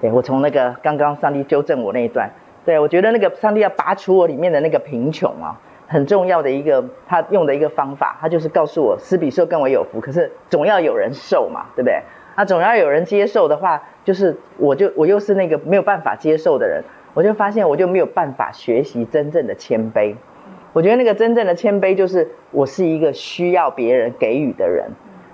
对，我从那个刚刚上帝纠正我那一段，对，我觉得那个上帝要拔除我里面的那个贫穷啊，很重要的一个他用的一个方法，他就是告诉我，施比受更为有福，可是总要有人受嘛，对不对？那总要有人接受的话，就是我就我又是那个没有办法接受的人，我就发现我就没有办法学习真正的谦卑。我觉得那个真正的谦卑就是我是一个需要别人给予的人，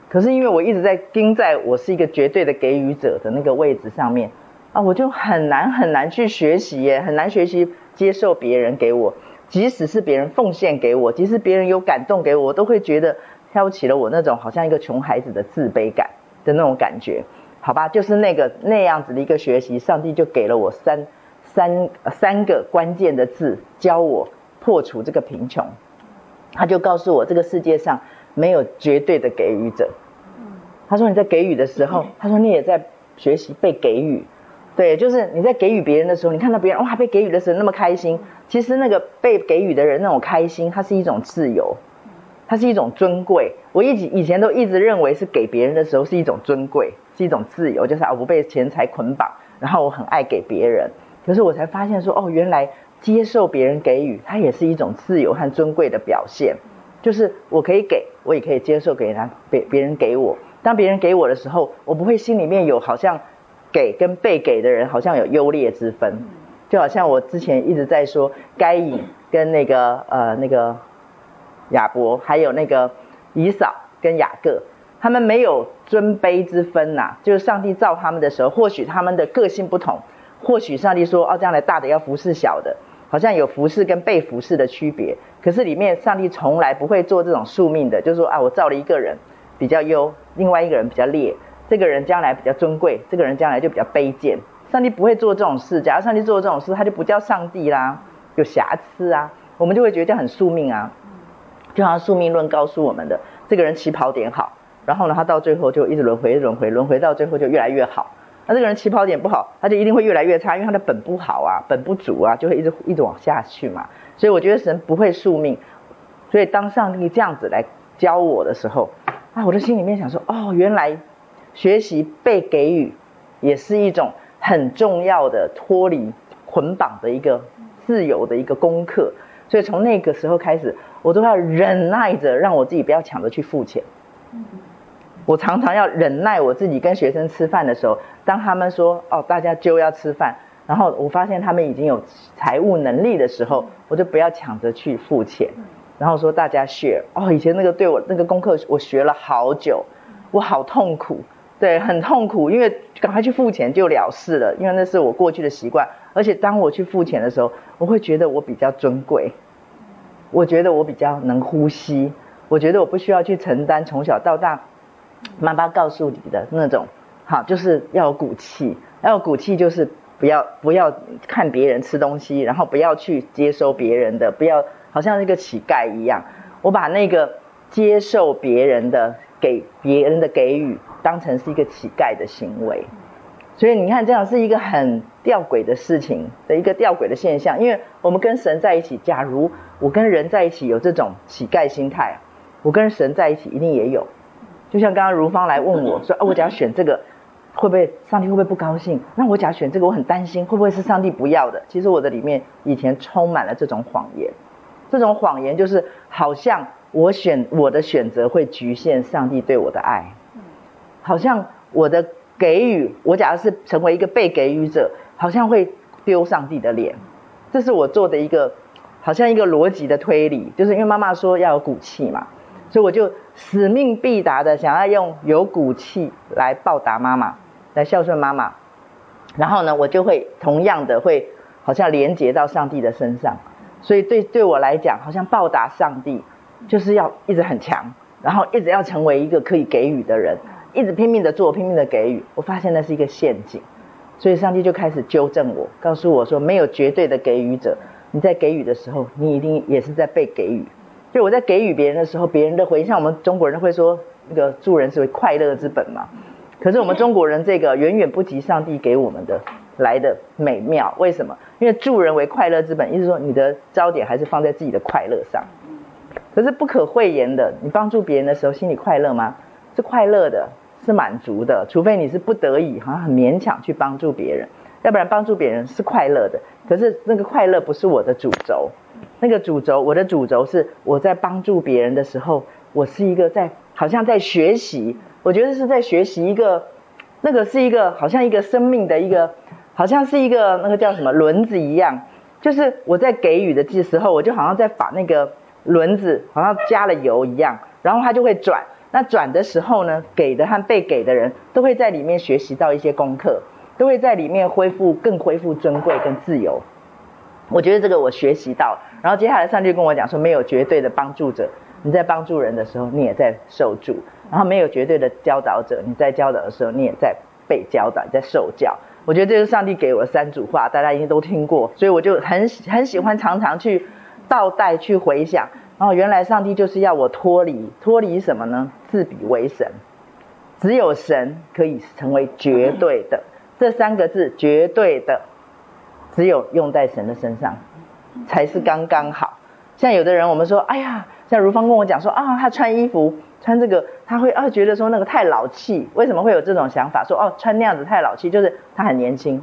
可是因为我一直在盯在我是一个绝对的给予者的那个位置上面。啊，我就很难很难去学习耶，很难学习接受别人给我，即使是别人奉献给我，即使别人有感动给我，我都会觉得挑起了我那种好像一个穷孩子的自卑感的那种感觉，好吧，就是那个那样子的一个学习，上帝就给了我三三三个关键的字，教我破除这个贫穷，他就告诉我这个世界上没有绝对的给予者，他说你在给予的时候，他说你也在学习被给予。对，就是你在给予别人的时候，你看到别人哇被给予的时候那么开心，其实那个被给予的人那种开心，它是一种自由，它是一种尊贵。我以以前都一直认为是给别人的时候是一种尊贵，是一种自由，就是我不被钱财捆绑，然后我很爱给别人。可是我才发现说，哦，原来接受别人给予，它也是一种自由和尊贵的表现。就是我可以给，我也可以接受给他别别人给我。当别人给我的时候，我不会心里面有好像。给跟被给的人好像有优劣之分，就好像我之前一直在说，该隐跟那个呃那个亚伯，还有那个以扫跟雅各，他们没有尊卑之分呐、就是上帝造他们的时候，或许他们的个性不同，或许上帝说哦，将来大的要服侍小的，好像有服侍跟被服侍的区别。可是里面上帝从来不会做这种宿命的，就是说啊，我造了一个人比较优，另外一个人比较劣。这个人将来比较尊贵，这个人将来就比较卑贱。上帝不会做这种事，假如上帝做这种事，他就不叫上帝啦，有瑕疵啊，我们就会觉得这很宿命啊。就好像宿命论告诉我们的，这个人起跑点好，然后呢，他到最后就一直轮回，轮回，轮回到最后就越来越好。那这个人起跑点不好，他就一定会越来越差，因为他的本不好啊，本不足啊，就会一直一直往下去嘛。所以我觉得神不会宿命。所以当上帝这样子来教我的时候，啊，我的心里面想说，哦，原来。学习被给予，也是一种很重要的脱离捆绑的一个自由的一个功课。所以从那个时候开始，我都要忍耐着，让我自己不要抢着去付钱。我常常要忍耐我自己跟学生吃饭的时候，当他们说哦，大家就要吃饭，然后我发现他们已经有财务能力的时候，我就不要抢着去付钱，然后说大家 share。哦，以前那个对我那个功课，我学了好久，我好痛苦。对，很痛苦，因为赶快去付钱就了事了，因为那是我过去的习惯。而且当我去付钱的时候，我会觉得我比较尊贵，我觉得我比较能呼吸，我觉得我不需要去承担从小到大妈妈告诉你的那种，好，就是要有骨气，要有骨气，就是不要不要看别人吃东西，然后不要去接收别人的，不要好像一个乞丐一样。我把那个接受别人的。给别人的给予当成是一个乞丐的行为，所以你看这样是一个很吊诡的事情的一个吊诡的现象。因为我们跟神在一起，假如我跟人在一起有这种乞丐心态，我跟神在一起一定也有。就像刚刚如芳来问我说：“ 啊，我假如选这个，会不会上帝会不会不高兴？那我假如选这个，我很担心会不会是上帝不要的？”其实我的里面以前充满了这种谎言，这种谎言就是好像。我选我的选择会局限上帝对我的爱，好像我的给予，我假如是成为一个被给予者，好像会丢上帝的脸。这是我做的一个，好像一个逻辑的推理，就是因为妈妈说要有骨气嘛，所以我就使命必达的想要用有骨气来报答妈妈，来孝顺妈妈。然后呢，我就会同样的会好像连接到上帝的身上，所以对对我来讲，好像报答上帝。就是要一直很强，然后一直要成为一个可以给予的人，一直拼命的做，拼命的给予。我发现那是一个陷阱，所以上帝就开始纠正我，告诉我说，没有绝对的给予者。你在给予的时候，你一定也是在被给予。就我在给予别人的时候，别人的回应，像我们中国人会说，那个助人是为快乐之本嘛。可是我们中国人这个远远不及上帝给我们的来的美妙。为什么？因为助人为快乐之本，意思说你的焦点还是放在自己的快乐上。可是不可讳言的，你帮助别人的时候，心里快乐吗？是快乐的，是满足的，除非你是不得已，好像很勉强去帮助别人，要不然帮助别人是快乐的。可是那个快乐不是我的主轴，那个主轴，我的主轴是我在帮助别人的时候，我是一个在好像在学习，我觉得是在学习一个，那个是一个好像一个生命的一个，好像是一个那个叫什么轮子一样，就是我在给予的时候，我就好像在把那个轮子好像加了油一样，然后它就会转。那转的时候呢，给的和被给的人都会在里面学习到一些功课，都会在里面恢复更恢复尊贵跟自由。我觉得这个我学习到，然后接下来上帝跟我讲说，没有绝对的帮助者，你在帮助人的时候，你也在受助；然后没有绝对的教导者，你在教导的时候，你也在被教导，在受教。我觉得这是上帝给我的三组话，大家一定都听过，所以我就很很喜欢常常去倒带去回想。哦，原来上帝就是要我脱离，脱离什么呢？自比为神，只有神可以成为绝对的。这三个字，绝对的，只有用在神的身上，才是刚刚好。像有的人，我们说，哎呀，像如芳跟我讲说，啊，他穿衣服穿这个，他会啊觉得说那个太老气。为什么会有这种想法？说哦，穿那样子太老气，就是他很年轻，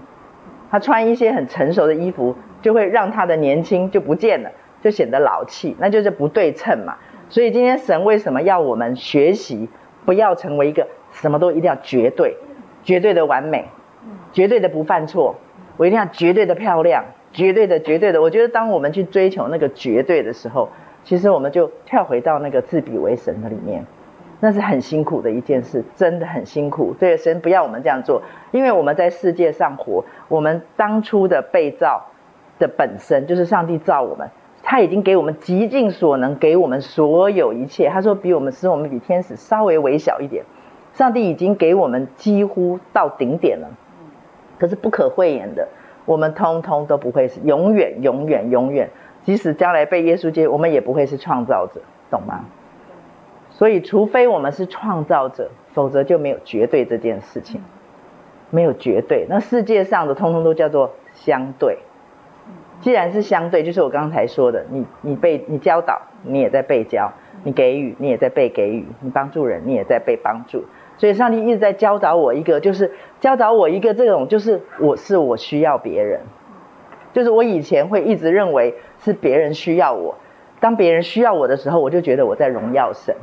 他穿一些很成熟的衣服，就会让他的年轻就不见了。就显得老气，那就是不对称嘛。所以今天神为什么要我们学习，不要成为一个什么都一定要绝对、绝对的完美、绝对的不犯错，我一定要绝对的漂亮、绝对的绝对的。我觉得当我们去追求那个绝对的时候，其实我们就跳回到那个自比为神的里面，那是很辛苦的一件事，真的很辛苦。对神不要我们这样做，因为我们在世界上活，我们当初的被造的本身就是上帝造我们。他已经给我们极尽所能，给我们所有一切。他说，比我们使我们比天使稍微微小一点。上帝已经给我们几乎到顶点了，可是不可讳言的，我们通通都不会是永远、永远、永远。即使将来被耶稣接，我们也不会是创造者，懂吗？所以，除非我们是创造者，否则就没有绝对这件事情，没有绝对。那世界上的通通都叫做相对。既然是相对，就是我刚才说的，你你被你教导，你也在被教；你给予，你也在被给予；你帮助人，你也在被帮助。所以上帝一直在教导我一个，就是教导我一个这种，就是我是我需要别人，就是我以前会一直认为是别人需要我，当别人需要我的时候，我就觉得我在荣耀神，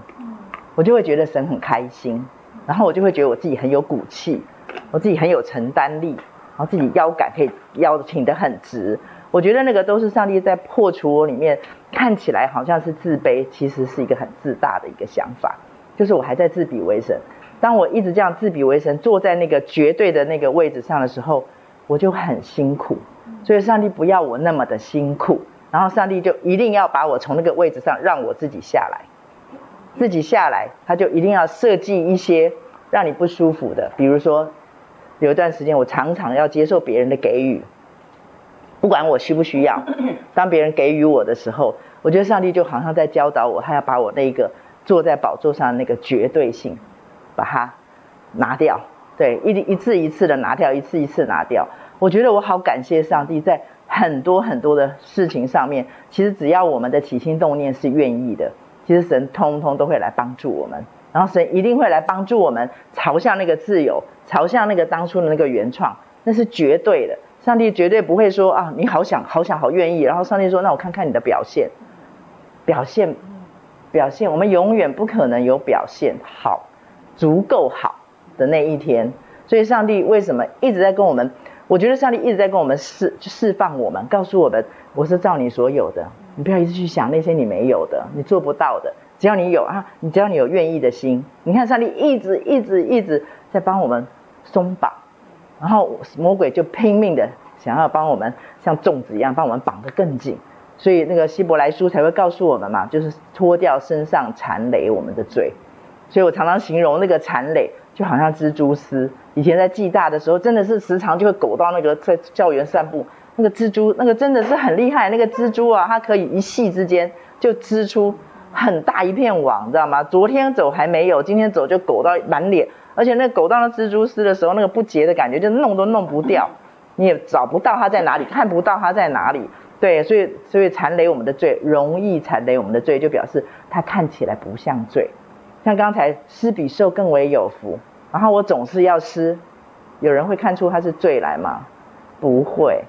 我就会觉得神很开心，然后我就会觉得我自己很有骨气，我自己很有承担力，然后自己腰杆可以腰挺得很直。我觉得那个都是上帝在破除我里面看起来好像是自卑，其实是一个很自大的一个想法，就是我还在自比为神。当我一直这样自比为神，坐在那个绝对的那个位置上的时候，我就很辛苦。所以上帝不要我那么的辛苦，然后上帝就一定要把我从那个位置上让我自己下来，自己下来，他就一定要设计一些让你不舒服的，比如说有一段时间我常常要接受别人的给予。不管我需不需要，当别人给予我的时候，我觉得上帝就好像在教导我，他要把我那个坐在宝座上的那个绝对性，把它拿掉。对，一一次一次的拿掉，一次一次拿掉。我觉得我好感谢上帝，在很多很多的事情上面，其实只要我们的起心动念是愿意的，其实神通通都会来帮助我们。然后神一定会来帮助我们，朝向那个自由，朝向那个当初的那个原创，那是绝对的。上帝绝对不会说啊，你好想好想好愿意，然后上帝说，那我看看你的表现，表现，表现，我们永远不可能有表现好，足够好的那一天。所以上帝为什么一直在跟我们？我觉得上帝一直在跟我们释释放我们，告诉我们，我是照你所有的，你不要一直去想那些你没有的，你做不到的，只要你有啊，你只要你有愿意的心，你看上帝一直一直一直在帮我们松绑。然后魔鬼就拼命的想要帮我们像粽子一样帮我们绑得更紧，所以那个希伯来书才会告诉我们嘛，就是脱掉身上缠累我们的罪。所以我常常形容那个缠累就好像蜘蛛丝。以前在暨大的时候，真的是时常就会苟到那个在校园散步，那个蜘蛛那个真的是很厉害，那个蜘蛛啊，它可以一隙之间就织出很大一片网，知道吗？昨天走还没有，今天走就苟到满脸。而且那个狗当了蜘蛛丝的时候，那个不洁的感觉，就弄都弄不掉，你也找不到它在哪里，看不到它在哪里。对，所以所以缠累我们的罪，容易缠累我们的罪，就表示它看起来不像罪。像刚才施比受更为有福，然后我总是要施，有人会看出它是罪来吗？不会，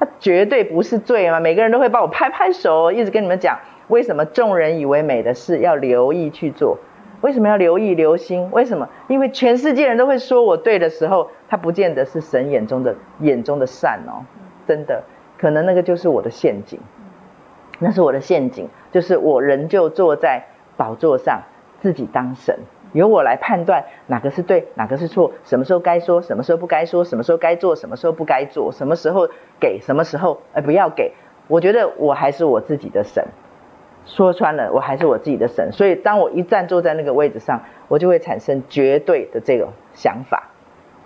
它绝对不是罪嘛。每个人都会帮我拍拍手，一直跟你们讲，为什么众人以为美的事要留意去做？为什么要留意留心？为什么？因为全世界人都会说我对的时候，他不见得是神眼中的眼中的善哦，真的，可能那个就是我的陷阱，那是我的陷阱，就是我仍旧坐在宝座上，自己当神，由我来判断哪个是对，哪个是错，什么时候该说，什么时候不该说，什么时候该做，什么时候不该做，什么时候给，什么时候哎不要给。我觉得我还是我自己的神。说穿了，我还是我自己的神，所以当我一站坐在那个位置上，我就会产生绝对的这个想法，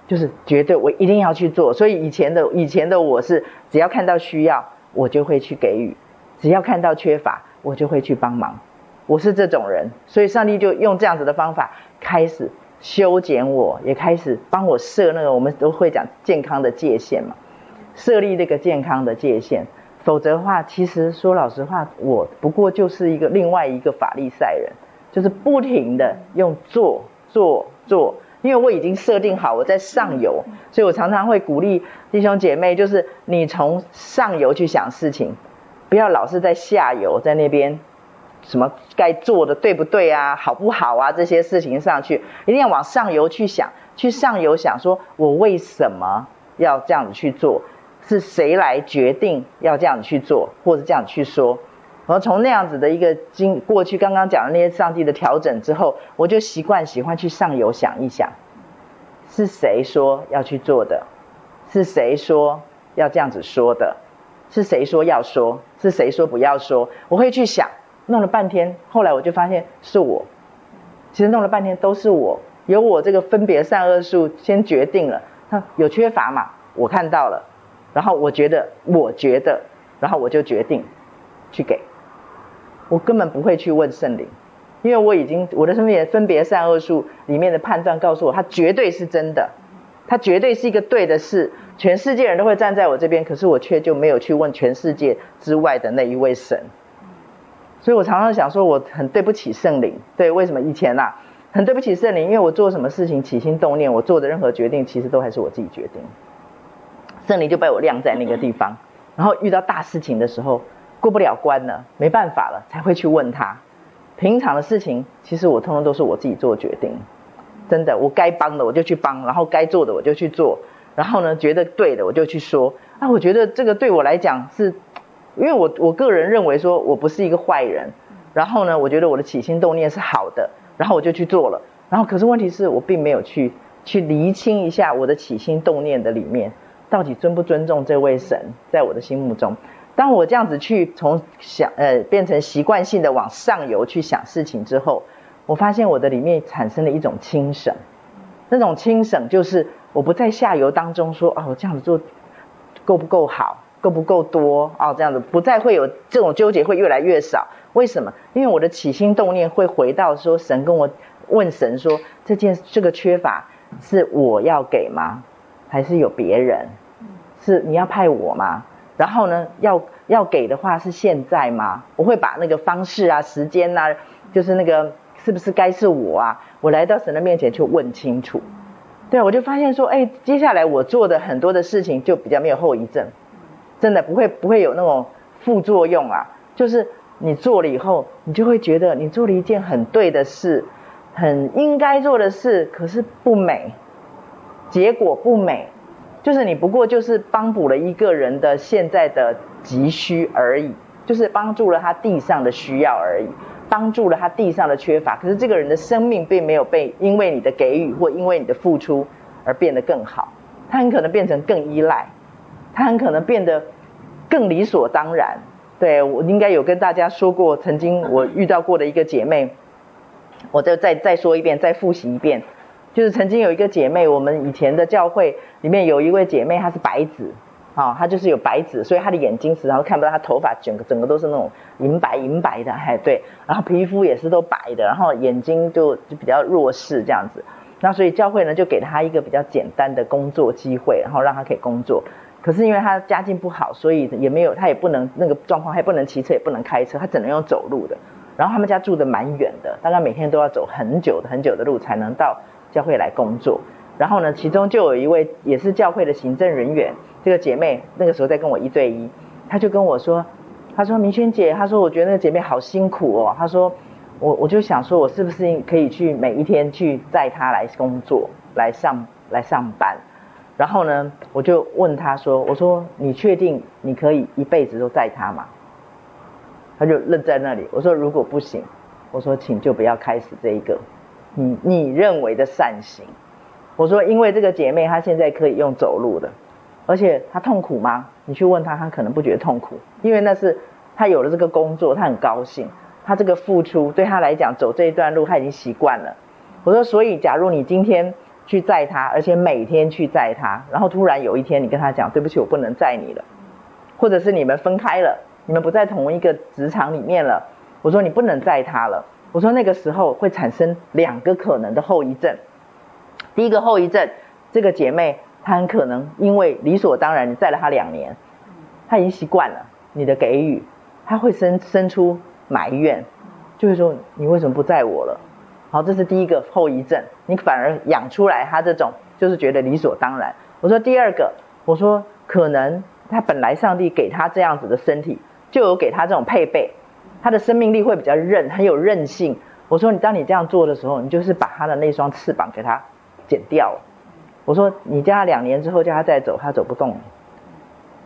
就是绝对我一定要去做。所以以前的以前的我是，只要看到需要，我就会去给予；只要看到缺乏，我就会去帮忙。我是这种人，所以上帝就用这样子的方法开始修剪我，也开始帮我设那个我们都会讲健康的界限嘛，设立那个健康的界限。否则的话，其实说老实话，我不过就是一个另外一个法利赛人，就是不停的用做做做，因为我已经设定好我在上游，所以我常常会鼓励弟兄姐妹，就是你从上游去想事情，不要老是在下游在那边什么该做的对不对啊，好不好啊这些事情上去，一定要往上游去想，去上游想说我为什么要这样子去做。是谁来决定要这样去做，或者这样去说？然后从那样子的一个经过去刚刚讲的那些上帝的调整之后，我就习惯喜欢去上游想一想，是谁说要去做的？是谁说要这样子说的？是谁说要说？是谁说不要说？我会去想，弄了半天，后来我就发现是我。其实弄了半天都是我，由我这个分别善恶树先决定了，他有缺乏嘛？我看到了。然后我觉得，我觉得，然后我就决定去给。我根本不会去问圣灵，因为我已经我的分别分别善恶树里面的判断告诉我，它绝对是真的，它绝对是一个对的事。全世界人都会站在我这边，可是我却就没有去问全世界之外的那一位神。所以我常常想说，我很对不起圣灵。对，为什么以前呐、很对不起圣灵？因为我做什么事情起心动念，我做的任何决定，其实都还是我自己决定。圣灵就被我晾在那个地方，然后遇到大事情的时候过不了关了，没办法了，才会去问他。平常的事情，其实我通通都是我自己做决定，真的，我该帮的我就去帮，然后该做的我就去做，然后呢，觉得对的我就去说。啊，我觉得这个对我来讲是，因为我我个人认为说我不是一个坏人，然后呢，我觉得我的起心动念是好的，然后我就去做了。然后可是问题是我并没有去去厘清一下我的起心动念的里面。到底尊不尊重这位神？在我的心目中，当我这样子去从想呃变成习惯性的往上游去想事情之后，我发现我的里面产生了一种轻省。那种轻省就是我不在下游当中说哦，我这样子做够不够好，够不够多哦，这样子不再会有这种纠结，会越来越少。为什么？因为我的起心动念会回到说，神跟我问神说，这件这个缺乏是我要给吗？还是有别人，是你要派我吗？然后呢，要要给的话是现在吗？我会把那个方式啊、时间啊，就是那个是不是该是我啊？我来到神的面前去问清楚。对，我就发现说，哎，接下来我做的很多的事情就比较没有后遗症，真的不会不会有那种副作用啊。就是你做了以后，你就会觉得你做了一件很对的事，很应该做的事，可是不美。结果不美，就是你不过就是帮补了一个人的现在的急需而已，就是帮助了他地上的需要而已，帮助了他地上的缺乏。可是这个人的生命并没有被因为你的给予或因为你的付出而变得更好，他很可能变成更依赖，他很可能变得更理所当然。对，我应该有跟大家说过，曾经我遇到过的一个姐妹，我就再再说一遍，再复习一遍。就是曾经有一个姐妹，我们以前的教会里面有一位姐妹，她是白子，啊，她就是有白子，所以她的眼睛时常看不到，她头发整个整个都是那种银白银白的，哎对，然后皮肤也是都白的，然后眼睛就就比较弱势这样子，那所以教会呢就给她一个比较简单的工作机会，然后让她可以工作，可是因为她家境不好，所以也没有她也不能那个状况，她也不能骑车也不能开车，她只能用走路的，然后他们家住的蛮远的，大概每天都要走很久的很久的路才能到。教会来工作。然后呢，其中就有一位也是教会的行政人员，这个姐妹那个时候在跟我一对一，她就跟我说，她说明轩姐，她说我觉得那个姐妹好辛苦哦，她说我我就想说我是不是可以去每一天去载她来工作，来上来上班。然后呢，我就问她说，我说你确定你可以一辈子都载她吗？她就愣在那里。我说如果不行，我说请就不要开始这一个你你认为的善行。我说，因为这个姐妹她现在可以用走路的，而且她痛苦吗？你去问她，她可能不觉得痛苦，因为那是她有了这个工作，她很高兴，她这个付出对她来讲，走这一段路她已经习惯了。我说，所以假如你今天去载她，而且每天去载她，然后突然有一天你跟她讲，对不起，我不能载你了，或者是你们分开了，你们不在同一个职场里面了，我说你不能载她了，我说那个时候会产生两个可能的后遗症。第一个后遗症，这个姐妹她很可能因为理所当然你载了她两年，她已经习惯了你的给予，她会生生出埋怨，就是说你为什么不载我了？好，这是第一个后遗症，你反而养出来她这种就是觉得理所当然。我说第二个，我说可能她本来上帝给她这样子的身体，就有给她这种配备，它的生命力会比较韧，很有韧性。我说你当你这样做的时候，你就是把它的那双翅膀给它。剪掉了，我说你叫他两年之后叫他再走，他走不动，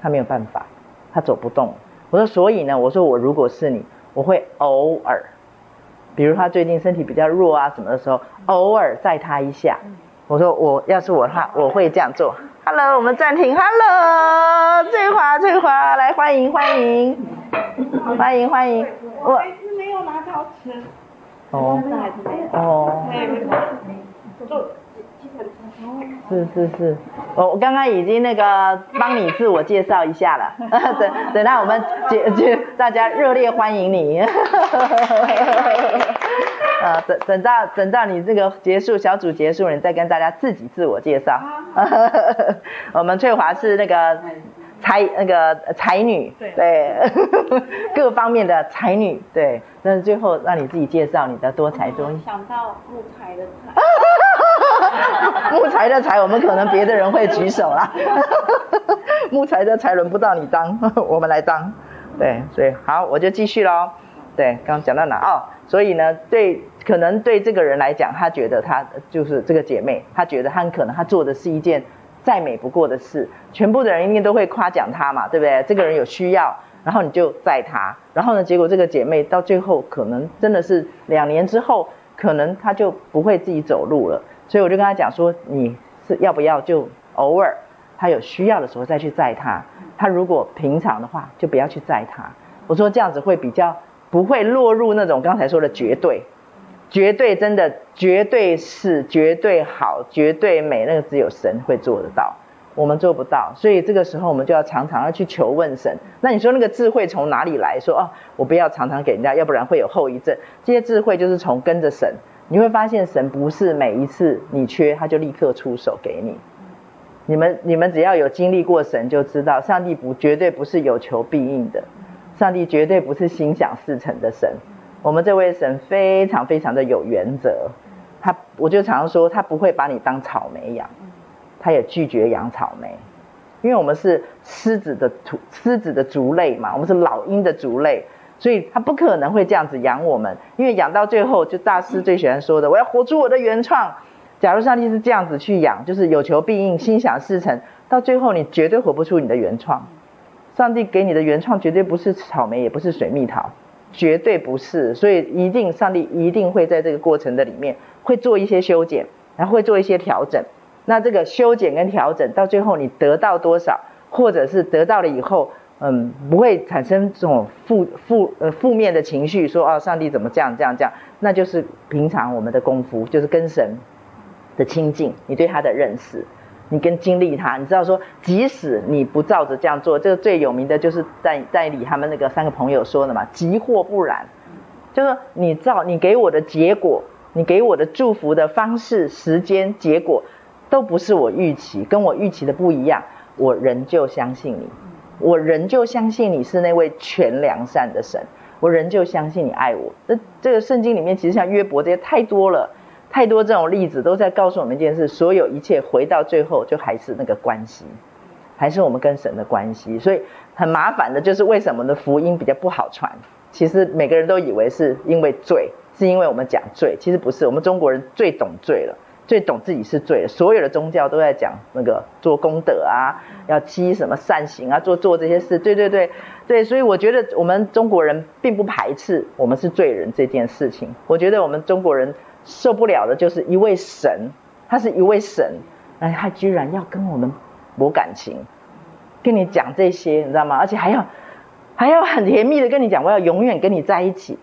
他没有办法，他走不动。我说所以呢，我说我如果是你，我会偶尔，比如他最近身体比较弱啊什么的时候，偶尔载他一下。我说我要是我的话，我会这样做。Hello，我们暂停。Hello，翠华，翠华，来欢迎欢迎，欢迎欢迎。我还是没有拿到吃。哦。哦。是是是，我我刚刚已经那个帮你自我介绍一下了，等等到我们结结大家热烈欢迎你，呃等等到等到你这个结束小组结束，你再跟大家自己自我介绍。我们翠华是那个。才那个才女，对，对 各方面的才女，对。但是最后让你自己介绍你的多才多艺。想到木材的材。木材的材，我们可能别的人会举手啦。木材的材轮不到你当，我们来当。对，所以好，我就继续喽。对，刚刚讲到哪？哦，所以呢，对，可能对这个人来讲，他觉得他就是这个姐妹，他觉得他很可能他做的是一件。再美不过的事，全部的人一定都会夸奖他嘛，对不对？这个人有需要，然后你就载他，然后呢，结果这个姐妹到最后可能真的是两年之后，可能她就不会自己走路了。所以我就跟她讲说，你是要不要就偶尔她有需要的时候再去载她，她如果平常的话就不要去载她。我说这样子会比较不会落入那种刚才说的绝对。绝对真的，绝对是绝对好，绝对美，那个只有神会做得到，我们做不到。所以这个时候我们就要常常要去求问神。那你说那个智慧从哪里来？说哦，我不要常常给人家，要不然会有后遗症。这些智慧就是从跟着神，你会发现神不是每一次你缺他就立刻出手给你。你们你们只要有经历过神，就知道上帝不绝对不是有求必应的，上帝绝对不是心想事成的神。我们这位神非常非常的有原则，他我就常常说，他不会把你当草莓养，他也拒绝养草莓，因为我们是狮子的土狮子的族类嘛，我们是老鹰的族类，所以他不可能会这样子养我们，因为养到最后，就大师最喜欢说的，我要活出我的原创。假如上帝是这样子去养，就是有求必应，心想事成，到最后你绝对活不出你的原创。上帝给你的原创绝对不是草莓，也不是水蜜桃。绝对不是，所以一定，上帝一定会在这个过程的里面会做一些修剪，然后会做一些调整。那这个修剪跟调整到最后你得到多少，或者是得到了以后，嗯，不会产生这种负负呃负面的情绪，说哦，上帝怎么这样这样这样，那就是平常我们的功夫，就是跟神的亲近，你对他的认识。你跟经历他，你知道说，即使你不照着这样做，这个最有名的就是在在理他们那个三个朋友说的嘛，即或不然，就是说你照你给我的结果，你给我的祝福的方式、时间、结果，都不是我预期，跟我预期的不一样，我仍旧相信你，我仍旧相信你是那位全良善的神，我仍旧相信你爱我。这这个圣经里面其实像约伯这些太多了。太多这种例子都在告诉我们一件事：所有一切回到最后，就还是那个关系，还是我们跟神的关系。所以很麻烦的就是为什么呢？福音比较不好传。其实每个人都以为是因为罪，是因为我们讲罪，其实不是。我们中国人最懂罪了。最懂自己是罪了，所有的宗教都在讲那个做功德啊，要积什么善行啊，做做这些事。对对对对，所以我觉得我们中国人并不排斥我们是罪人这件事情。我觉得我们中国人受不了的就是一位神，他是一位神，哎，他居然要跟我们博感情，跟你讲这些，你知道吗？而且还要还要很甜蜜的跟你讲，我要永远跟你在一起。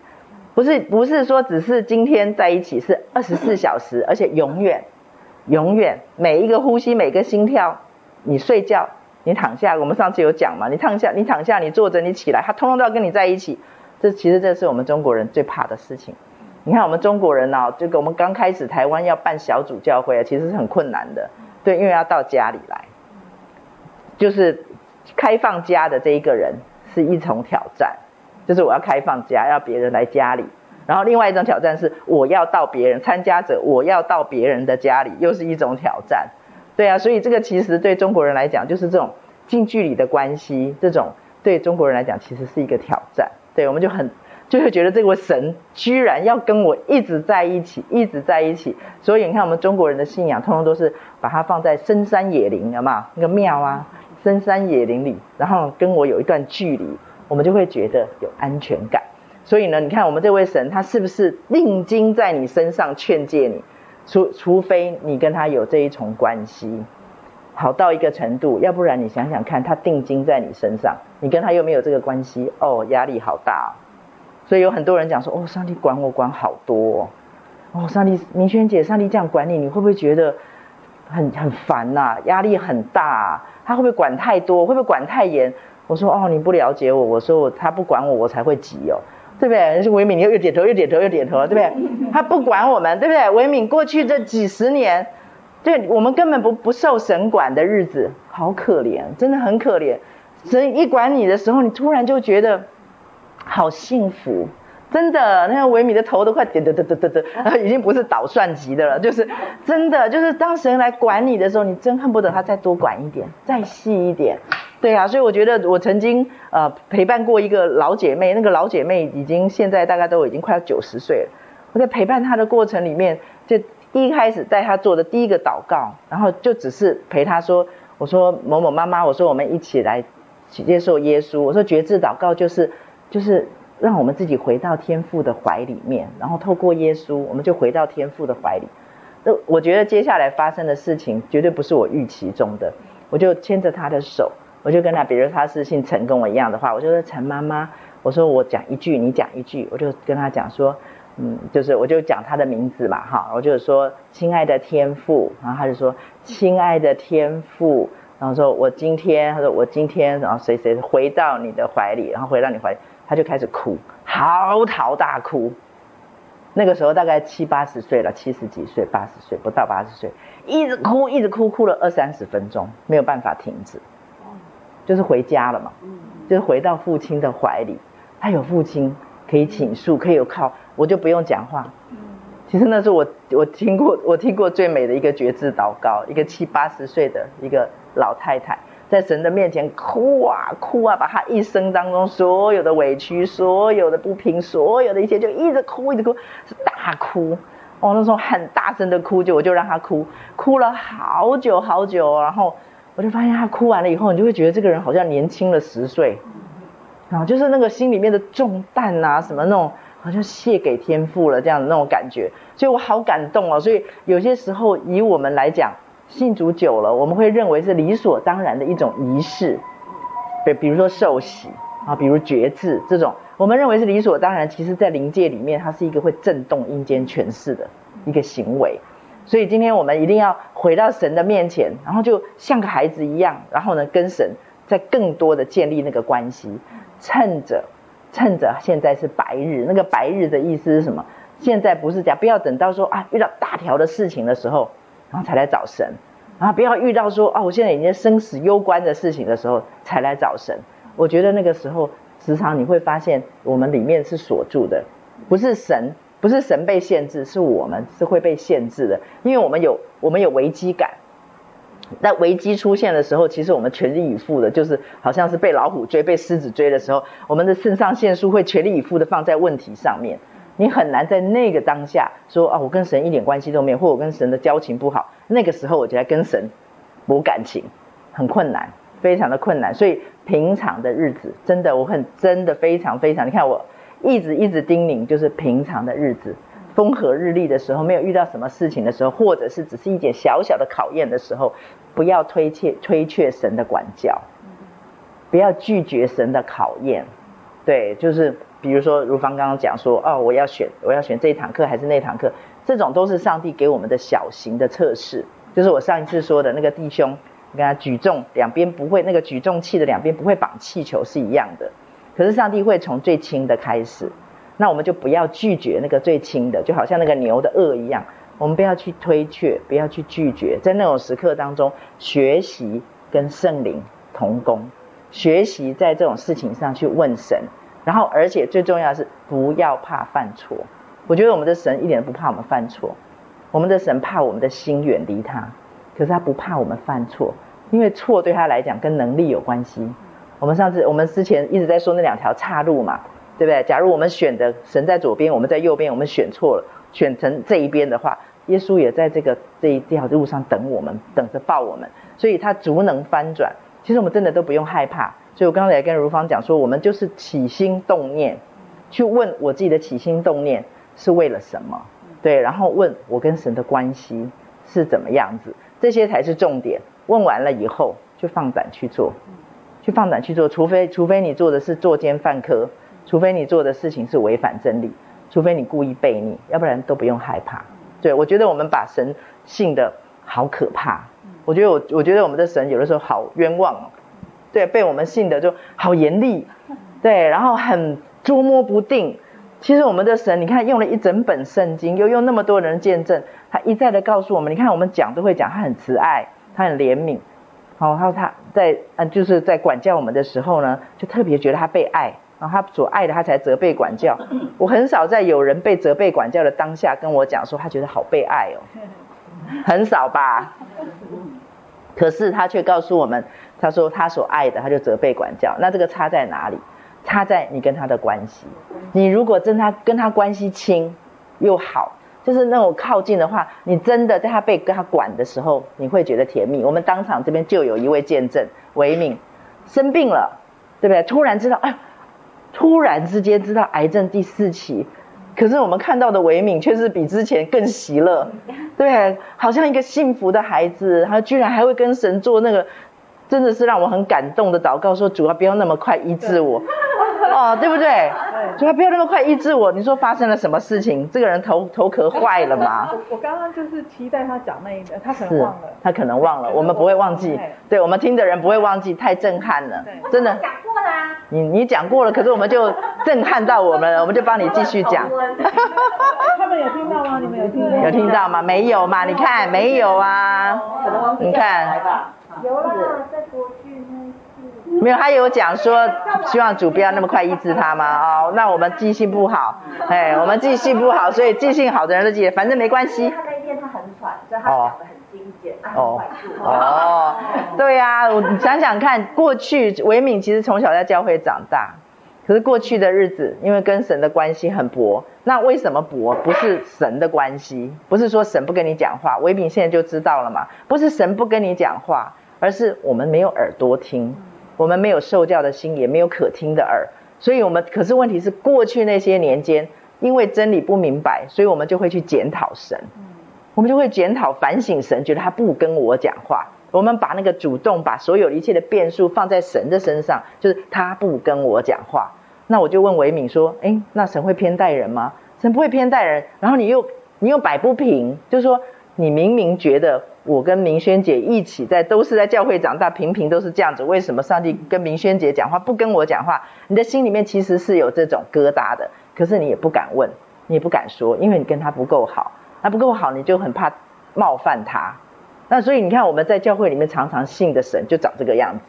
不是不是说只是今天在一起，是二十四小时，而且永远，永远每一个呼吸，每个心跳，你睡觉，你躺下，我们上次有讲嘛，你躺下，你躺下，你坐着，你起来，他通通都要跟你在一起。这其实这是我们中国人最怕的事情。你看我们中国人呢、这个我们刚开始台湾要办小组教会啊，其实是很困难的，对，因为要到家里来，就是开放家的这一个人是一重挑战。就是我要开放家，要别人来家里。然后另外一种挑战是，我要到别人参加者，我要到别人的家里，又是一种挑战。对啊，所以这个其实对中国人来讲，就是这种近距离的关系，这种对中国人来讲其实是一个挑战。对，我们就很就会觉得这位神居然要跟我一直在一起，一直在一起。所以你看，我们中国人的信仰通常都是把它放在深山野林，有没有？那个庙啊，深山野林里，然后跟我有一段距离。我们就会觉得有安全感，所以呢，你看我们这位神，他是不是定睛在你身上劝诫你？除除非你跟他有这一重关系，好到一个程度，要不然你想想看，他定睛在你身上，你跟他又没有这个关系，哦，压力好大哦。所以有很多人讲说，哦，上帝管我管好多哦，哦，上帝，明轩姐，上帝这样管你，你会不会觉得很很烦呐、压力很大、啊，他会不会管太多？会不会管太严？我说哦，你不了解我。我说我他不管我，我才会急哦，对不对？是维敏，你又又点头又点头又点头了，对不对？他不管我们，对不对？维敏过去这几十年，对我们根本不不受神管的日子，好可怜，真的很可怜。神一管你的时候，你突然就觉得好幸福。真的，那个维米的头都快点得得得得得，已经不是捣蒜级的了，就是真的，就是当神来管你的时候，你真恨不得他再多管一点，再细一点。对啊，所以我觉得我曾经呃陪伴过一个老姐妹，那个老姐妹已经现在大概都已经快要九十岁了。我在陪伴她的过程里面，就一开始带她做的第一个祷告，然后就只是陪她说：“我说某某妈妈，我说我们一起来接受耶稣。我说决志祷告就是就是。”让我们自己回到天父的怀里面，然后透过耶稣，我们就回到天父的怀里。那我觉得接下来发生的事情绝对不是我预期中的。我就牵着他的手，我就跟他，比如他是姓陈，跟我一样的话，我就说陈妈妈，我说我讲一句，你讲一句，我就跟他讲说，嗯，就是我就讲他的名字嘛，哈，我就说亲爱的天父，然后他就说亲爱的天父，然后说我今天，他说我今天，然后谁谁回到你的怀里，然后回到你怀里。他就开始哭，嚎啕大哭。那个时候大概七八十岁了，七十几岁，八十岁不到八十岁，一直哭，一直哭，哭了二三十分钟，没有办法停止。就是回家了嘛，就是回到父亲的怀里。他有父亲可以倾诉，可以有靠，我就不用讲话。其实那是我我听过我听过最美的一个决志祷告，一个七八十岁的一个老太太。在神的面前哭啊哭啊，把他一生当中所有的委屈、所有的不平、所有的一切，就一直哭，一直哭，是大哭。哦，那时候很大声的哭，就我就让他哭，哭了好久好久。然后我就发现他哭完了以后，你就会觉得这个人好像年轻了十岁，然后就是那个心里面的重担啊，什么那种好像卸给天父了这样的那种感觉，所以我好感动哦。所以有些时候以我们来讲。信主久了，我们会认为是理所当然的一种仪式，对，比如说受洗啊，比如觉志这种，我们认为是理所当然，其实在灵界里面，它是一个会震动阴间权势的一个行为。所以今天我们一定要回到神的面前，然后就像个孩子一样，然后呢，跟神在更多的建立那个关系。趁着趁着现在是白日，那个白日的意思是什么？现在不是讲，不要等到说啊遇到大条的事情的时候。然后才来找神，然后不要遇到说哦，我现在已经生死攸关的事情的时候才来找神。我觉得那个时候时常你会发现我们里面是锁住的，不是神不是神被限制，是我们是会被限制的，因为我们有我们有危机感。在危机出现的时候，其实我们全力以赴的，就是好像是被老虎追、被狮子追的时候，我们的肾上腺素会全力以赴的放在问题上面。你很难在那个当下说啊，我跟神一点关系都没有，或我跟神的交情不好。那个时候，我就在跟神博感情，很困难，非常的困难。所以平常的日子，真的，我很真的非常非常，你看我一直一直叮咛，就是平常的日子。风和日丽的时候，没有遇到什么事情的时候，或者是只是一点小小的考验的时候，不要推却推却神的管教，不要拒绝神的考验。对，就是比如说如芳刚刚讲说，哦，我要选我要选这一堂课还是那堂课，这种都是上帝给我们的小型的测试。就是我上一次说的那个弟兄，你看举重两边不会那个举重器的两边不会绑气球是一样的，可是上帝会从最轻的开始。那我们就不要拒绝那个最轻的，就好像那个牛的轭一样，我们不要去推却，不要去拒绝，在那种时刻当中学习跟圣灵同工，学习在这种事情上去问神，然后而且最重要的是不要怕犯错。我觉得我们的神一点都不怕我们犯错，我们的神怕我们的心远离他，可是他不怕我们犯错，因为错对他来讲跟能力有关系。我们上次我们之前一直在说那两条岔路嘛。对不对？假如我们选的神在左边，我们在右边，我们选错了，选成这一边的话，耶稣也在这个这一条路上等我们，等着抱我们，所以他足能翻转。其实我们真的都不用害怕。所以我刚才跟如芳讲说，我们就是起心动念，去问我自己的起心动念是为了什么？对，然后问我跟神的关系是怎么样子，这些才是重点。问完了以后，就放胆去做，去放胆去做，除非除非你做的是作奸犯科。除非你做的事情是违反真理，除非你故意背逆，要不然都不用害怕。对，我觉得我们把神信的好可怕。我觉得我我觉得我们的神有的时候好冤枉哦。对，被我们信的就好严厉。对，然后很捉摸不定。其实我们的神，你看用了一整本圣经，又用那么多人见证，他一再的告诉我们，你看我们讲都会讲，他很慈爱，他很怜悯。好，然后他在嗯就是在管教我们的时候呢，就特别觉得他被爱。然后他所爱的，他才责备管教。我很少在有人被责备管教的当下跟我讲说，他觉得好被爱哦，很少吧？可是他却告诉我们，他说他所爱的，他就责备管教。那这个差在哪里？差在你跟他的关系。你如果真他跟他关系亲又好，就是那种靠近的话，你真的在他被跟他管的时候，你会觉得甜蜜。我们当场这边就有一位见证，维敏生病了，对不对？突然知道，哎。突然之间知道癌症第四期，可是我们看到的维敏却是比之前更喜乐，对，好像一个幸福的孩子，他居然还会跟神做那个，真的是让我很感动的祷告，说主啊，不要那么快医治我。哦，对不对？对，所以他不要那么快医治我。你说发生了什么事情？这个人头头壳坏了吗？我 我刚刚就是期待他讲那一个，他可能忘了。他可能忘了，我们不会忘记。对，对我们听的人不会忘记，太震撼了，真的。讲过了啊。你你讲过了，可是我们就震撼到我们了，我们就帮你继续讲。他们有听到吗？你们有听到？有听到吗？没有嘛？你看没有啊？你看。有啦，在国剧那。没有，他有讲说希望主不要那么快医治他吗？哦，那我们记性不好，哎，我们记性不好，所以记性好的人都记得，反正没关系。他那一天他很喘，所以他讲的很精简，哦。哦，对呀、啊，我想想看，过去维敏其实从小在教会长大，可是过去的日子因为跟神的关系很薄，那为什么薄？不是神的关系，不是说神不跟你讲话，维敏现在就知道了嘛，不是神不跟你讲话，而是我们没有耳朵听。我们没有受教的心，也没有可听的耳，所以我们可是问题是，过去那些年间，因为真理不明白，所以我们就会去检讨神，我们就会检讨反省神，觉得他不跟我讲话。我们把那个主动，把所有一切的变数放在神的身上，就是他不跟我讲话。那我就问维敏说：“诶，那神会偏待人吗？神不会偏待人。然后你又你又摆不平，就是说你明明觉得。”我跟明轩姐一起在，都是在教会长大，平平都是这样子。为什么上帝跟明轩姐讲话，不跟我讲话？你的心里面其实是有这种疙瘩的，可是你也不敢问，你也不敢说，因为你跟他不够好，那不够好，你就很怕冒犯他。那所以你看，我们在教会里面常常信的神就长这个样子，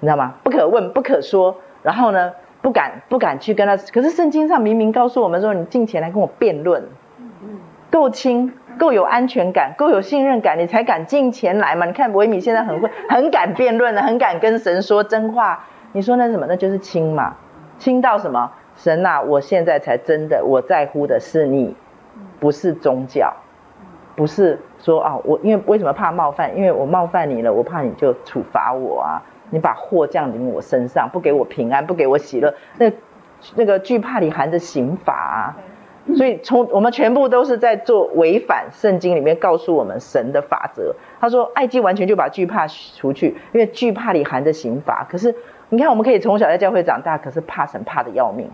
你知道吗？不可问，不可说，然后呢，不敢不敢去跟他。可是圣经上明明告诉我们说，你进前来跟我辩论，够亲，够有安全感，够有信任感，你才敢进前来嘛。你看维米现在很会，很敢辩论的，很敢跟神说真话。你说那什么？那就是亲嘛。亲到什么？神啊，我现在才真的我在乎的是你，不是宗教，不是说啊，我因为为什么怕冒犯？因为我冒犯你了，我怕你就处罚我啊，你把祸降临我身上，不给我平安，不给我喜乐，那那个惧怕里含着刑罚啊。所以从我们全部都是在做违反圣经里面告诉我们神的法则。他说，爱基完全就把惧怕除去，因为惧怕里含着刑罚。可是你看，我们可以从小在教会长大，可是怕神怕的要命，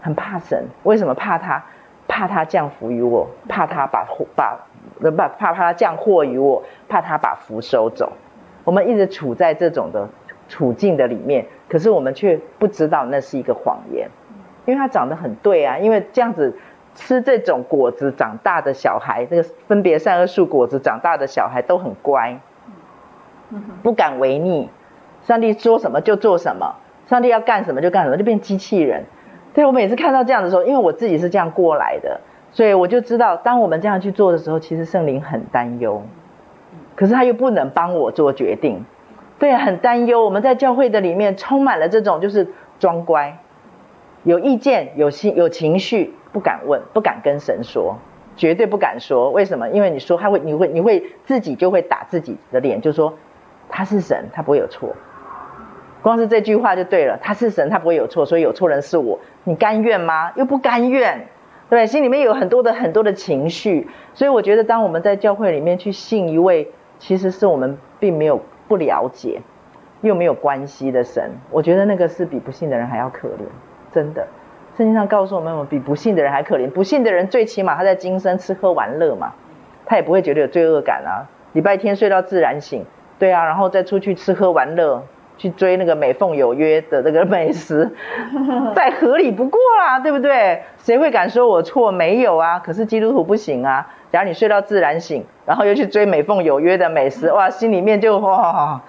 很怕神。为什么怕他？怕他降福于我，怕他把祸把不怕怕他降祸于我，怕他把福收走。我们一直处在这种的处境的里面，可是我们却不知道那是一个谎言，因为他长得很对啊，因为这样子。吃这种果子长大的小孩，这个分别善恶树果子长大的小孩都很乖，不敢违逆。上帝说什么就做什么，上帝要干什么就干什么，就变机器人。对，我每次看到这样的时候，因为我自己是这样过来的，所以我就知道，当我们这样去做的时候，其实圣灵很担忧，可是他又不能帮我做决定，对，很担忧。我们在教会的里面充满了这种，就是装乖，有意见、有心、有情绪。不敢问，不敢跟神说，绝对不敢说。为什么？因为你说他会，你会，你会自己就会打自己的脸，就说他是神，他不会有错。光是这句话就对了，他是神，他不会有错，所以有错人是我。你甘愿吗？又不甘愿，对，心里面有很多的很多的情绪。所以我觉得，当我们在教会里面去信一位，其实是我们并没有不了解，又没有关系的神，我觉得那个是比不信的人还要可怜，真的。圣经上告诉我们，我们比不信的人还可怜。不信的人最起码他在今生吃喝玩乐嘛，他也不会觉得有罪恶感啊。礼拜天睡到自然醒，对啊，然后再出去吃喝玩乐，去追那个美凤有约的那个美食，再合理不过啦，对不对？谁会敢说我错？没有啊。可是基督徒不行啊。假如你睡到自然醒，然后又去追美凤有约的美食，哇，心里面就哇，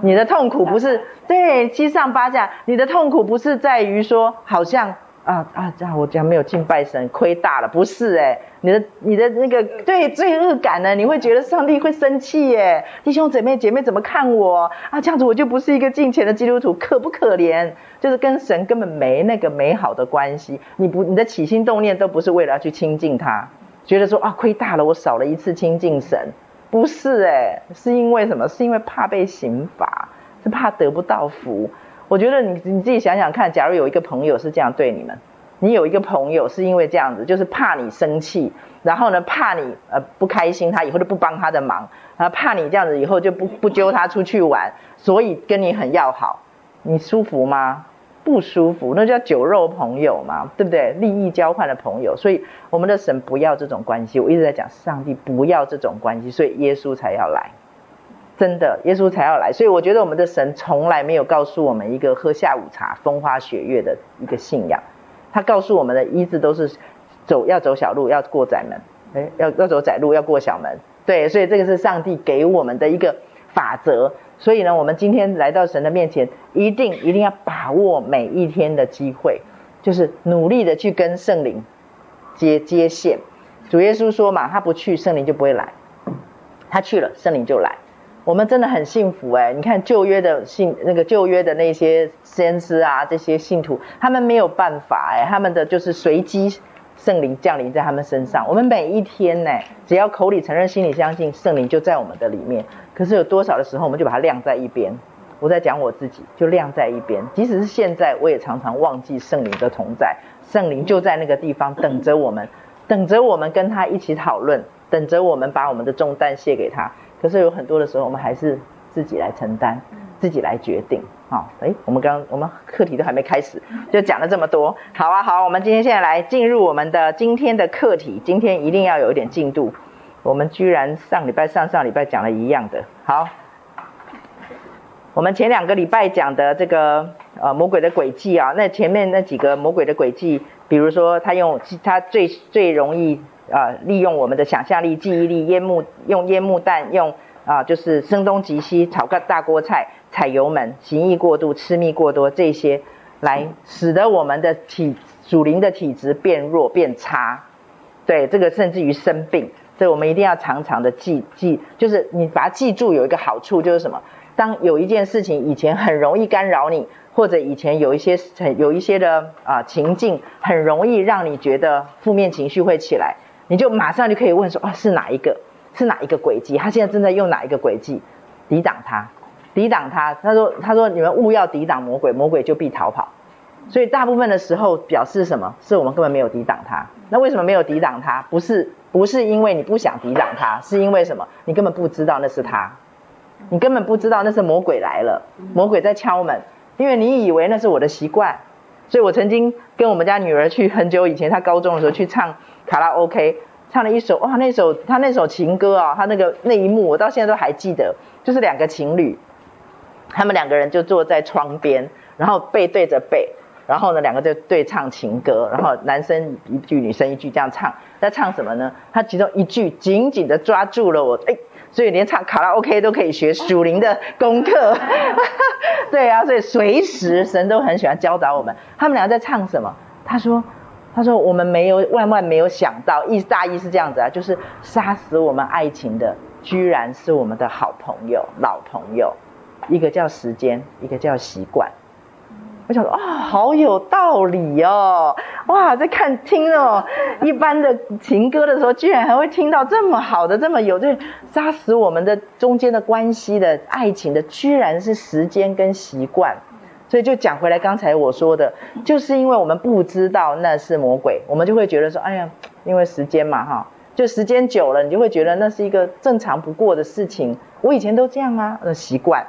你的痛苦不是对七上八下，你的痛苦不是在于说好像。啊啊！这样我这样没有敬拜神，亏大了。不是哎，你的你的那个对罪恶感呢？你会觉得上帝会生气耶？弟兄姊妹姐妹怎么看我啊？这样子我就不是一个敬虔的基督徒，可不可怜？就是跟神根本没那个美好的关系。你不你的起心动念都不是为了要去亲近他，觉得说啊亏大了，我少了一次亲近神。不是哎，是因为什么？是因为怕被刑罚，是怕得不到福。我觉得你你自己想想看，假如有一个朋友是这样对你们，你有一个朋友是因为这样子，就是怕你生气，然后呢怕你呃不开心，他以后就不帮他的忙，然后怕你这样子以后就不不揪他出去玩，所以跟你很要好，你舒服吗？不舒服，那叫酒肉朋友嘛，对不对？利益交换的朋友，所以我们的神不要这种关系，我一直在讲上帝不要这种关系，所以耶稣才要来。真的，耶稣才要来，所以我觉得我们的神从来没有告诉我们一个喝下午茶、风花雪月的一个信仰。他告诉我们的一直都是走要走小路，要过窄门，诶，要要走窄路，要过小门。对，所以这个是上帝给我们的一个法则。所以呢，我们今天来到神的面前，一定一定要把握每一天的机会，就是努力的去跟圣灵接接线。主耶稣说嘛，他不去，圣灵就不会来；他去了，圣灵就来。我们真的很幸福哎！你看旧约的信，那个旧约的那些先知啊，这些信徒，他们没有办法哎，他们的就是随机圣灵降临在他们身上。我们每一天呢，只要口里承认，心里相信，圣灵就在我们的里面。可是有多少的时候，我们就把它晾在一边？我在讲我自己，就晾在一边。即使是现在，我也常常忘记圣灵的同在。圣灵就在那个地方等着我们，等着我们跟他一起讨论，等着我们把我们的重担卸给他。可是有很多的时候，我们还是自己来承担，自己来决定。好，哎，我们刚我们课题都还没开始，就讲了这么多。好啊，好，我们今天现在来进入我们的今天的课题。今天一定要有一点进度。我们居然上礼拜、上上礼拜讲了一样的。好，我们前两个礼拜讲的这个呃魔鬼的诡计啊，那前面那几个魔鬼的诡计，比如说他用他最最容易。啊、呃，利用我们的想象力、记忆力，烟幕用烟幕弹，用啊、就是声东击西，炒个大锅菜，踩油门，行意过度，吃蜜过多，这些来使得我们的体属灵的体质变弱变差，对，这个甚至于生病，所以我们一定要常常的记记，就是你把它记住，有一个好处就是什么？当有一件事情以前很容易干扰你，或者以前有一些很有一些的啊情境，很容易让你觉得负面情绪会起来，你就马上就可以问说啊，是哪一个？是哪一个轨迹？他现在正在用哪一个轨迹抵挡他？抵挡他？他说他说你们勿要抵挡魔鬼，魔鬼就必逃跑。所以大部分的时候表示什么？是我们根本没有抵挡他。那为什么没有抵挡他？不是不是因为你不想抵挡他，是因为什么？你根本不知道那是他，你根本不知道那是魔鬼来了，魔鬼在敲门。因为你以为那是我的习惯，所以我曾经跟我们家女儿去很久以前，她高中的时候去唱卡拉 OK，唱了一首哇，那首她那首情歌啊，她那个那一幕我到现在都还记得，就是两个情侣，他们两个人就坐在窗边，然后背对着背。然后呢，两个就对唱情歌，然后男生一句，女生一句这样唱。在唱什么呢？他其中一句紧紧的抓住了我，哎，所以连唱卡拉 OK 都可以学属灵的功课。对啊，所以随时神都很喜欢教导我们。他们两个在唱什么？他说：“他说我们没有万万没有想到，意大意是这样子啊，就是杀死我们爱情的，居然是我们的好朋友、老朋友，一个叫时间，一个叫习惯。”我想说啊、哦，好有道理哦！哇，在看听哦 一般的情歌的时候，居然还会听到这么好的、这么有这杀死我们的中间的关系的爱情的，居然是时间跟习惯。所以就讲回来，刚才我说的，就是因为我们不知道那是魔鬼，我们就会觉得说，哎呀，因为时间嘛，哈，就时间久了，你就会觉得那是一个正常不过的事情。我以前都这样啊，那习惯。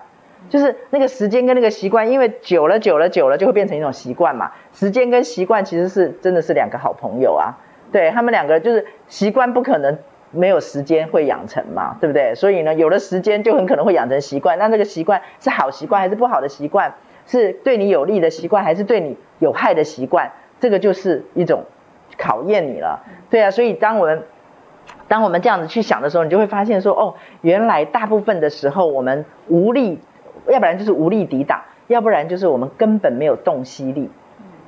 就是那个时间跟那个习惯，因为久了久了久了就会变成一种习惯嘛。时间跟习惯其实是真的是两个好朋友啊，对，他们两个就是习惯不可能没有时间会养成嘛，对不对？所以呢，有了时间就很可能会养成习惯。那这个习惯是好习惯还是不好的习惯？是对你有利的习惯还是对你有害的习惯？这个就是一种考验你了。对啊，所以当我们当我们这样子去想的时候，你就会发现说，哦，原来大部分的时候我们无力。要不然就是无力抵挡，要不然就是我们根本没有洞悉力。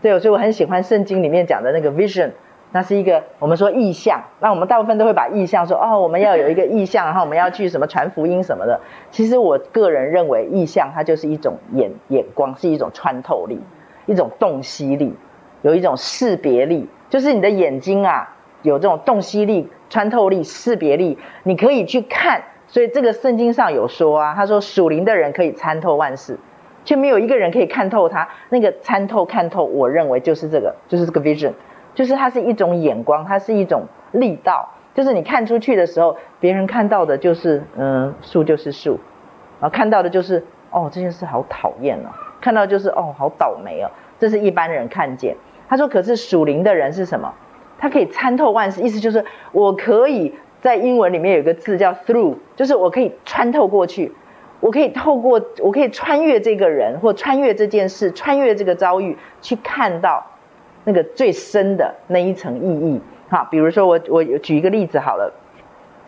对，所以我很喜欢圣经里面讲的那个 vision，那是一个我们说意象。那我们大部分都会把意象说哦，我们要有一个意象，然后我们要去什么传福音什么的。其实我个人认为，意象它就是一种眼眼光，是一种穿透力，一种洞悉力，有一种识别力，就是你的眼睛啊，有这种洞悉力、穿透力、识别力，你可以去看。所以这个圣经上有说啊，他说属灵的人可以参透万事，却没有一个人可以看透他。那个参透看透，我认为就是这个，就是这个 vision，就是它是一种眼光，它是一种力道。就是你看出去的时候，别人看到的就是嗯，树就是树，然后看到的就是哦，这件事好讨厌哦，看到就是哦，好倒霉哦，这是一般人看见。他说，可是属灵的人是什么？他可以参透万事，意思就是我可以。在英文里面有一个字叫 through，就是我可以穿透过去，我可以透过，我可以穿越这个人或穿越这件事，穿越这个遭遇，去看到那个最深的那一层意义。哈，比如说我我举一个例子好了，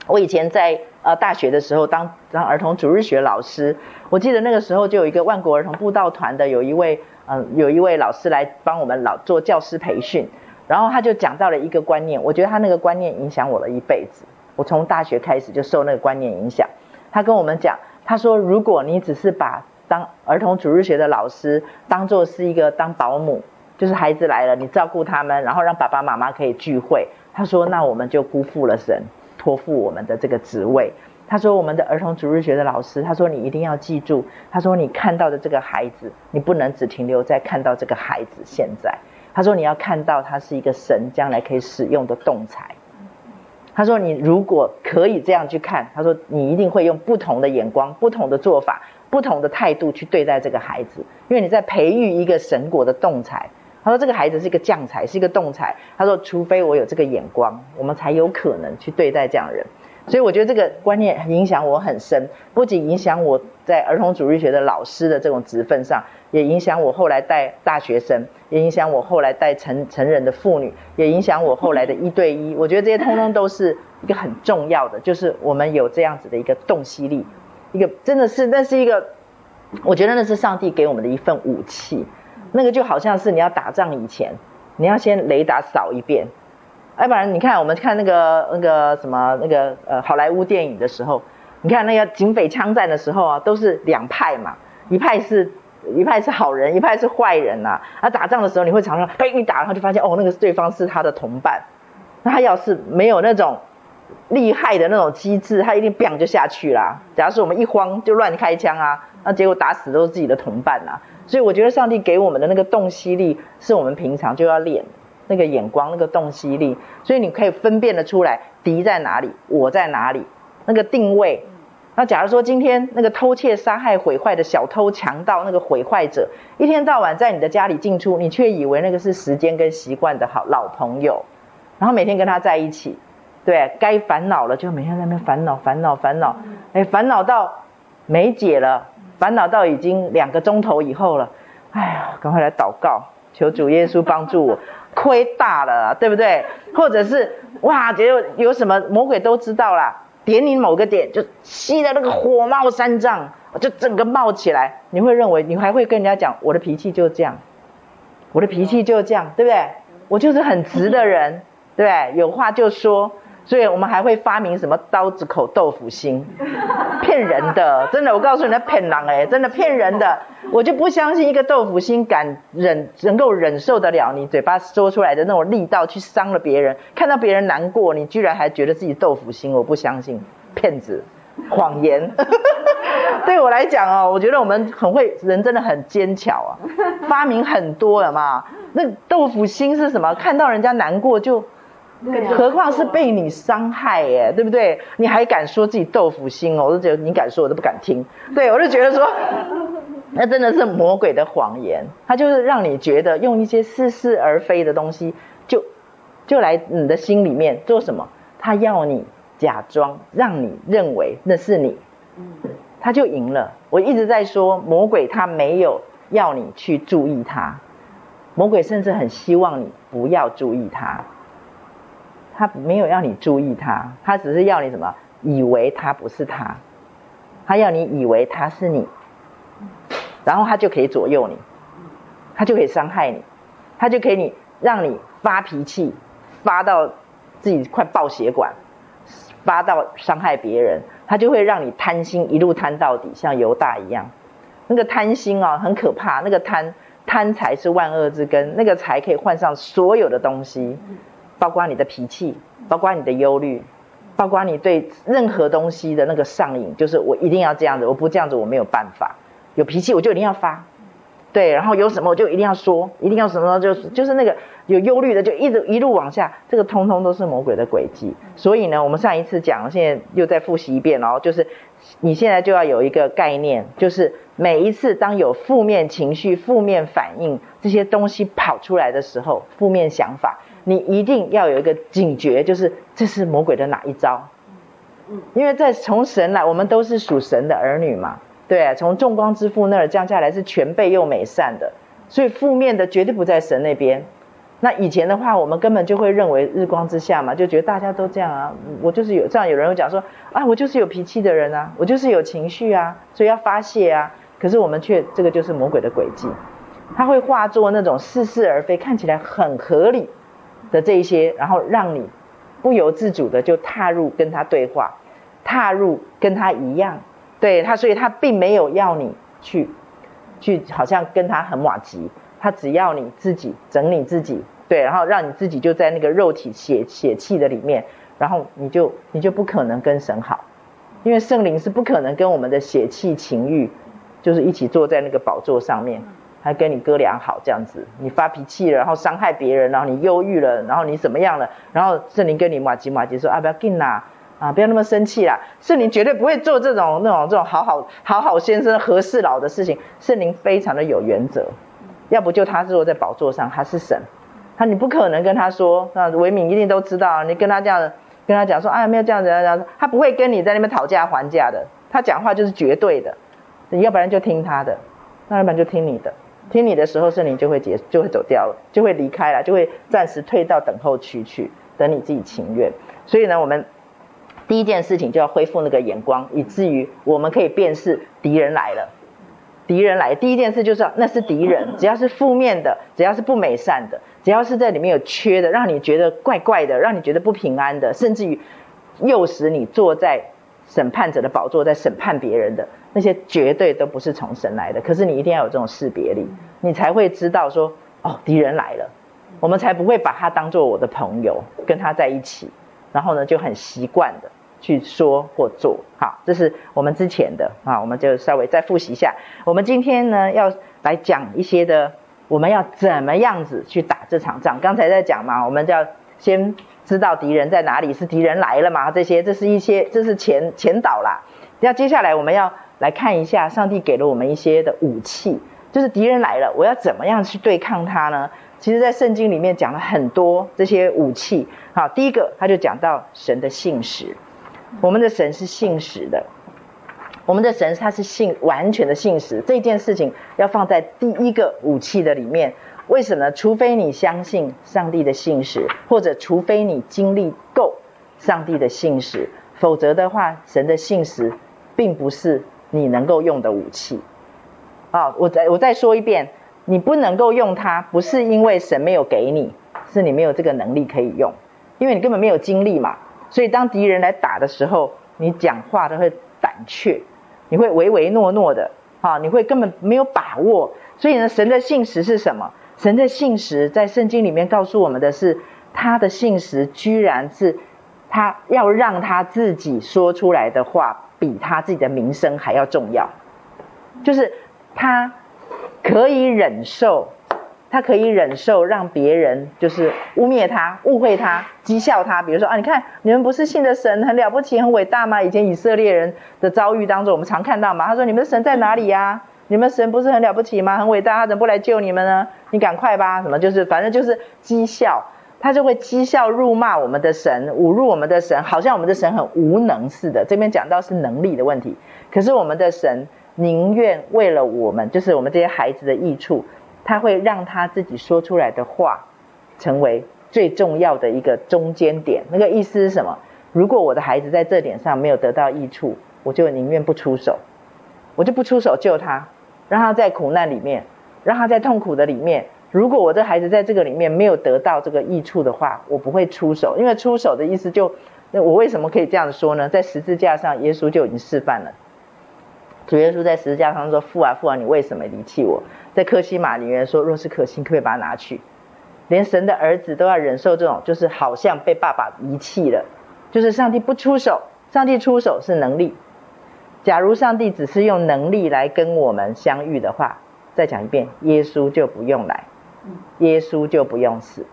我以前在呃大学的时候当当儿童主日学老师，我记得那个时候就有一个万国儿童布道团的有一位嗯、有一位老师来帮我们老做教师培训，然后他就讲到了一个观念，我觉得他那个观念影响我了一辈子。我从大学开始就受那个观念影响。他跟我们讲，他说，如果你只是把当儿童主日学的老师当做是一个当保姆，就是孩子来了，你照顾他们，然后让爸爸妈妈可以聚会。他说，那我们就辜负了神托付我们的这个职位。他说，我们的儿童主日学的老师，他说你一定要记住，他说你看到的这个孩子，你不能只停留在看到这个孩子现在。他说你要看到他是一个神将来可以使用的动材。他说：“你如果可以这样去看，他说你一定会用不同的眼光、不同的做法、不同的态度去对待这个孩子，因为你在培育一个神国的动才。他说这个孩子是一个将才，是一个动才。他说，除非我有这个眼光，我们才有可能去对待这样的人。”所以我觉得这个观念影响我很深，不仅影响我在儿童主义学的老师的这种职分上，也影响我后来带大学生，也影响我后来带成成人的妇女，也影响我后来的一对一。我觉得这些通通都是一个很重要的，就是我们有这样子的一个洞悉力，一个真的是那是一个，我觉得那是上帝给我们的一份武器。那个就好像是你要打仗以前，你要先雷达扫一遍，要不然你看我们看那个那个什么那个呃好莱坞电影的时候，你看那个警匪枪战的时候啊，都是两派嘛，一派是一派是好人，一派是坏人呐。啊，打仗的时候你会常常被一打，然后就发现哦，那个对方是他的同伴。那他要是没有那种厉害的那种机制，他一定 bang 就下去啦。假如说我们一慌就乱开枪啊，那结果打死都是自己的同伴呐。所以我觉得上帝给我们的那个洞悉力，是我们平常就要练那个眼光，那个洞悉力。所以你可以分辨得出来敌在哪里，我在哪里，那个定位。那假如说今天那个偷窃、杀害、毁坏的小偷、强盗，那个毁坏者，一天到晚在你的家里进出，你却以为那个是时间跟习惯的好老朋友，然后每天跟他在一起，对，该烦恼了就每天在那边烦恼、烦恼、烦恼，哎，烦恼到没解了。烦恼到已经两个钟头以后了，哎呀，赶快来祷告，求主耶稣帮助我，亏大了，对不对？或者是哇，觉得有什么魔鬼都知道啦，点你某个点就吸的那个火冒三丈，就整个冒起来，你会认为你还会跟人家讲，我的脾气就这样，我的脾气就这样，对不对？我就是很直的人，对不对？有话就说。所以我们还会发明什么刀子口豆腐心，骗人的，真的，我告诉你，那骗人哎，真的骗人的，我就不相信一个豆腐心敢忍，能够忍受得了你嘴巴说出来的那种力道去伤了别人，看到别人难过，你居然还觉得自己豆腐心，我不相信，骗子，谎言。对我来讲哦，我觉得我们很会，人真的很坚巧啊，发明很多了嘛。那豆腐心是什么？看到人家难过就。何况是被你伤害耶，对不对？你还敢说自己豆腐心哦？我都觉得你敢说，我都不敢听。对，我就觉得说，那真的是魔鬼的谎言。他就是让你觉得用一些似是而非的东西，就就来你的心里面做什么？他要你假装，让你认为那是你，他就赢了。我一直在说，魔鬼他没有要你去注意他，魔鬼甚至很希望你不要注意他。他没有要你注意他，他只是要你什么？以为他不是他，他要你以为他是你，然后他就可以左右你，他就可以伤害你，他就可以你让你发脾气，发到自己快爆血管，发到伤害别人，他就会让你贪心一路贪到底，像犹大一样。那个贪心啊，很可怕。那个贪贪财是万恶之根，那个财可以换上所有的东西。包括你的脾气，包括你的忧虑，包括你对任何东西的那个上瘾，就是我一定要这样子，我不这样子我没有办法。有脾气我就一定要发，对，然后有什么我就一定要说，一定要什么就是就是那个有忧虑的就一直一路往下，这个通通都是魔鬼的轨迹。所以呢，我们上一次讲，现在又再复习一遍哦，就是你现在就要有一个概念，就是每一次当有负面情绪、负面反应这些东西跑出来的时候，负面想法。你一定要有一个警觉，就是这是魔鬼的哪一招？因为在从神来，我们都是属神的儿女嘛，对，从众光之父那儿降下来是全备又美善的，所以负面的绝对不在神那边。那以前的话，我们根本就会认为日光之下嘛，就觉得大家都这样啊，我就是有这样，有人会讲说啊，我就是有脾气的人啊，我就是有情绪啊，所以要发泄啊。可是我们却这个就是魔鬼的诡计，他会化作那种似是而非，看起来很合理。的这一些，然后让你不由自主的就踏入跟他对话，踏入跟他一样，对他，所以他并没有要你去，去好像跟他很瓦吉，他只要你自己整理自己，对，然后让你自己就在那个肉体血血气的里面，然后你就你就不可能跟神好，因为圣灵是不可能跟我们的血气情欲，就是一起坐在那个宝座上面。还跟你哥俩好这样子，你发脾气了，然后伤害别人，然后你忧郁了，然后你怎么样了？然后圣灵跟你麻吉麻吉说啊，不要紧啦，啊，不要那么生气啦。圣灵绝对不会做这种那种这种好好好好先生和事佬的事情。圣灵非常的有原则，要不就他坐在宝座上，他是神，他你不可能跟他说，那维敏一定都知道，你跟他这样跟他讲说，啊，没有这样子这样子，他不会跟你在那边讨价还价的，他讲话就是绝对的，你要不然就听他的，那要不然就听你的。听你的时候，圣灵就会结，就会走掉了，就会离开了，就会暂时退到等候区去，等你自己情愿。所以呢，我们第一件事情就要恢复那个眼光，以至于我们可以辨识敌人来了。敌人来，第一件事就是那是敌人，只要是负面的，只要是不美善的，只要是在里面有缺的，让你觉得怪怪的，让你觉得不平安的，甚至于诱使你坐在审判者的宝座，在审判别人的那些，绝对都不是从神来的。可是你一定要有这种识别力，你才会知道说，哦，敌人来了，我们才不会把他当做我的朋友，跟他在一起，然后呢就很习惯的。去说或做，好，这是我们之前的啊，我们就稍微再复习一下。我们今天呢要来讲一些的，我们要怎么样子去打这场仗？刚才在讲嘛，我们就要先知道敌人在哪里，是敌人来了嘛？这些，这是一些，这是前前导啦。那接下来我们要来看一下，上帝给了我们一些的武器，就是敌人来了，我要怎么样去对抗他呢？其实，在圣经里面讲了很多这些武器。好，第一个他就讲到神的信实。我们的神是信实的，我们的神他是信完全的信实，这件事情要放在第一个武器的里面。为什么？除非你相信上帝的信实，或者除非你经历够上帝的信实，否则的话，神的信实并不是你能够用的武器。啊，我再我再说一遍，你不能够用它，不是因为神没有给你，是你没有这个能力可以用，因为你根本没有经历嘛。所以，当敌人来打的时候，你讲话都会胆怯，你会唯唯诺诺的，啊，你会根本没有把握。所以呢，神的信实是什么？神的信实在圣经里面告诉我们的是，他的信实居然是他要让他自己说出来的话比他自己的名声还要重要，就是他可以忍受。他可以忍受让别人就是污蔑他、误会他、讥笑他。比如说啊，你看你们不是信的神很了不起、很伟大吗？以前以色列人的遭遇当中，我们常看到嘛。他说：“你们的神在哪里呀？你们神不是很了不起吗？很伟大，他怎么不来救你们呢？你赶快吧！什么就是反正就是讥笑，他就会讥笑、辱骂我们的神，侮辱我们的神，好像我们的神很无能似的。这边讲到是能力的问题，可是我们的神宁愿为了我们，就是我们这些孩子的益处。”他会让他自己说出来的话，成为最重要的一个中间点。那个意思是什么？如果我的孩子在这点上没有得到益处，我就宁愿不出手，我就不出手救他，让他在苦难里面，让他在痛苦的里面。如果我的孩子在这个里面没有得到这个益处的话，我不会出手，因为出手的意思就，那我为什么可以这样说呢？在十字架上，耶稣就已经示范了。主耶稣在十字架上说：“父啊，父啊，你为什么离弃我？”在客西马里面说：“若是可行，可以把它拿去？”连神的儿子都要忍受这种，就是好像被爸爸遗弃了。就是上帝不出手，上帝出手是能力。假如上帝只是用能力来跟我们相遇的话，再讲一遍，耶稣就不用来，耶稣就不用死。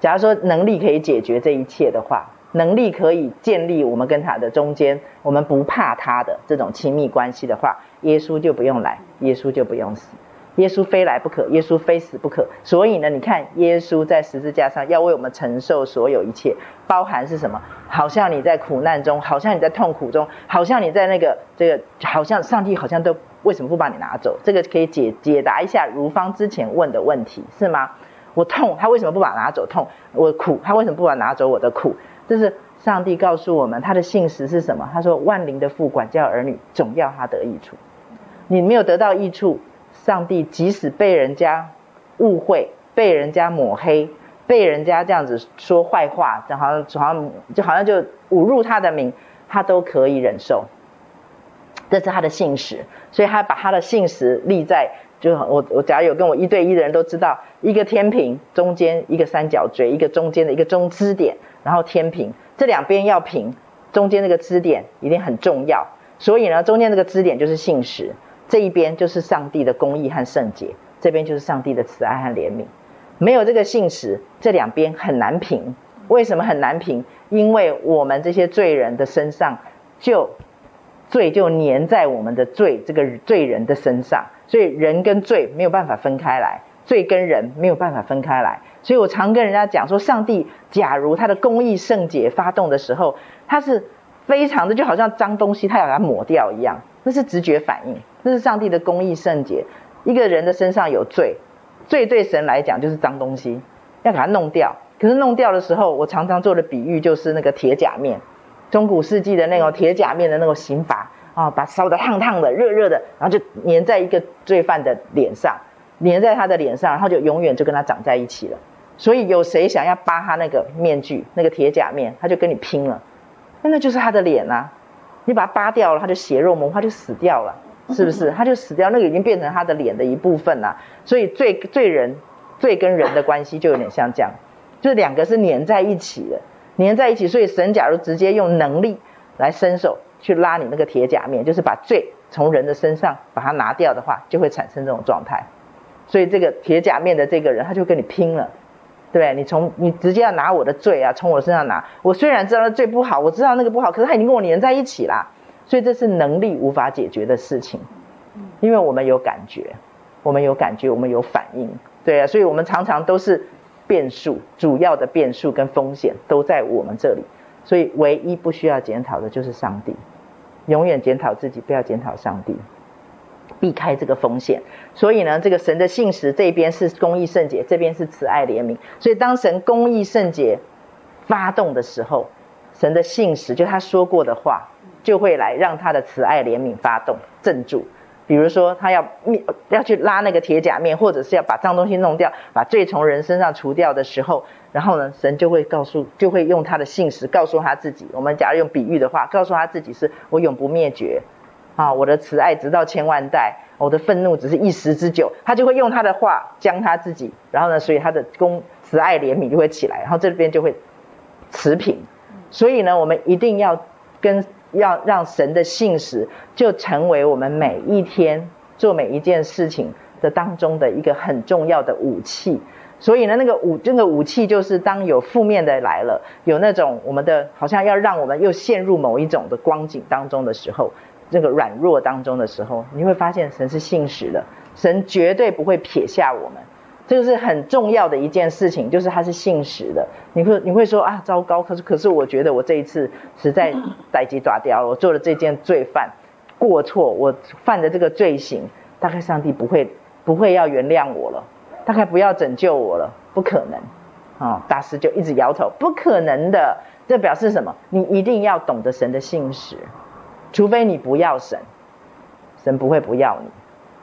假如说能力可以解决这一切的话。能力可以建立我们跟他的中间，我们不怕他的这种亲密关系的话，耶稣就不用来，耶稣就不用死，耶稣非来不可，耶稣非死不可。所以呢，你看耶稣在十字架上要为我们承受所有一切，包含是什么？好像你在苦难中，好像你在痛苦中，好像你在那个这个，好像上帝好像都为什么不把你拿走？这个可以解解答一下如芳之前问的问题是吗？我痛，他为什么不把拿走？痛，我苦，他为什么不把拿走我的苦？这是上帝告诉我们，他的信实是什么？他说：“万灵的父管教儿女，总要他得益处。你没有得到益处，上帝即使被人家误会、被人家抹黑、被人家这样子说坏话，就好像好像就好像就侮辱他的名，他都可以忍受。这是他的信实，所以他把他的信实立在，就我我假如有跟我一对一的人都知道，一个天平中间一个三角锥，一个中间的一个中支点。”然后天平，这两边要平，中间那个支点一定很重要。所以呢，中间这个支点就是信实，这一边就是上帝的公义和圣洁，这边就是上帝的慈爱和怜悯。没有这个信实，这两边很难平。为什么很难平？因为我们这些罪人的身上，就罪就粘在我们的罪这个罪人的身上，所以人跟罪没有办法分开来。罪跟人没有办法分开来，所以我常跟人家讲说，上帝假如他的公义圣洁发动的时候，他是非常的就好像脏东西，他要把它抹掉一样，那是直觉反应，那是上帝的公义圣洁。一个人的身上有罪，罪对神来讲就是脏东西，要把它弄掉。可是弄掉的时候，我常常做的比喻就是那个铁甲面，中古世纪的那种铁甲面的那种刑罚，啊，把烧得烫烫的、热热的，然后就粘在一个罪犯的脸上，粘在他的脸上，然后就永远就跟他长在一起了。所以有谁想要扒他那个面具、那个铁甲面，他就跟你拼了，那那就是他的脸啊！你把它扒掉了，他就血肉模糊，他就死掉了，是不是？他就死掉，那个已经变成他的脸的一部分了。所以罪罪人罪跟人的关系就有点像这样，就是两个是粘在一起的，粘在一起。所以神假如直接用能力来伸手去拉你那个铁甲面，就是把罪从人的身上把它拿掉的话，就会产生这种状态。所以这个铁甲面的这个人，他就跟你拼了。对，你从你直接要拿我的罪啊，从我身上拿。我虽然知道那罪不好，我知道那个不好，可是他已经跟我黏在一起啦，所以这是能力无法解决的事情。因为我们有感觉，我们有感觉，我们有反应。对啊，所以我们常常都是变数，主要的变数跟风险都在我们这里。所以唯一不需要检讨的就是上帝，永远检讨自己，不要检讨上帝。避开这个风险，所以呢，这个神的信实这边是公义圣洁，这边是慈爱怜悯。所以当神公义圣洁发动的时候，神的信实就他说过的话，就会来让他的慈爱怜悯发动镇住。比如说他要灭要去拉那个铁甲面，或者是要把脏东西弄掉，把罪从人身上除掉的时候，然后呢，神就会告诉，就会用他的信实告诉他自己。我们假如用比喻的话，告诉他自己是我永不灭绝。啊，我的慈爱直到千万代，我的愤怒只是一时之久。他就会用他的话将他自己，然后呢，所以他的公慈爱怜悯就会起来，然后这边就会持平。所以呢，我们一定要跟要让神的信实就成为我们每一天做每一件事情的当中的一个很重要的武器。所以呢，那个武那个武器就是当有负面的来了，有那种我们的好像要让我们又陷入某一种的光景当中的时候。这个软弱当中的时候，你会发现神是信实的，神绝对不会撇下我们，这个是很重要的一件事情，就是他是信实的。你会你会说啊，糟糕，可是可是我觉得我这一次实在逮鸡抓掉了，我做了这件罪犯过错，我犯的这个罪行，大概上帝不会不会要原谅我了，大概不要拯救我了，不可能啊、哦！大师就一直摇头，不可能的。这表示什么？你一定要懂得神的信实。除非你不要神，神不会不要你，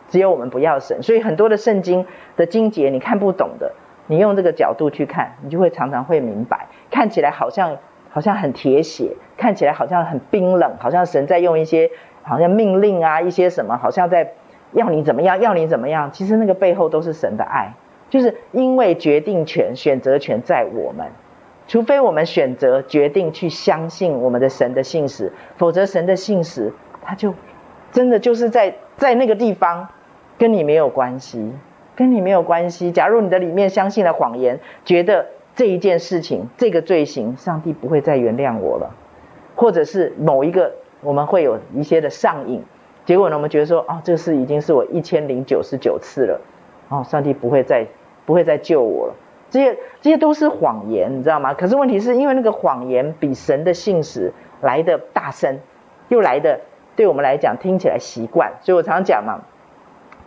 只有我们不要神。所以很多的圣经的经节你看不懂的，你用这个角度去看，你就会常常会明白。看起来好像好像很铁血，看起来好像很冰冷，好像神在用一些好像命令啊，一些什么，好像在要你怎么样，要你怎么样。其实那个背后都是神的爱，就是因为决定权、选择权在我们。除非我们选择决定去相信我们的神的信实，否则神的信实他就真的就是在在那个地方跟你没有关系，跟你没有关系。假如你的里面相信了谎言，觉得这一件事情这个罪行，上帝不会再原谅我了，或者是某一个我们会有一些的上瘾，结果呢，我们觉得说哦，这个事已经是我一千零九十九次了，哦，上帝不会再不会再救我了。这些这些都是谎言，你知道吗？可是问题是因为那个谎言比神的信实来得大声，又来得对我们来讲听起来习惯，所以我常常讲嘛，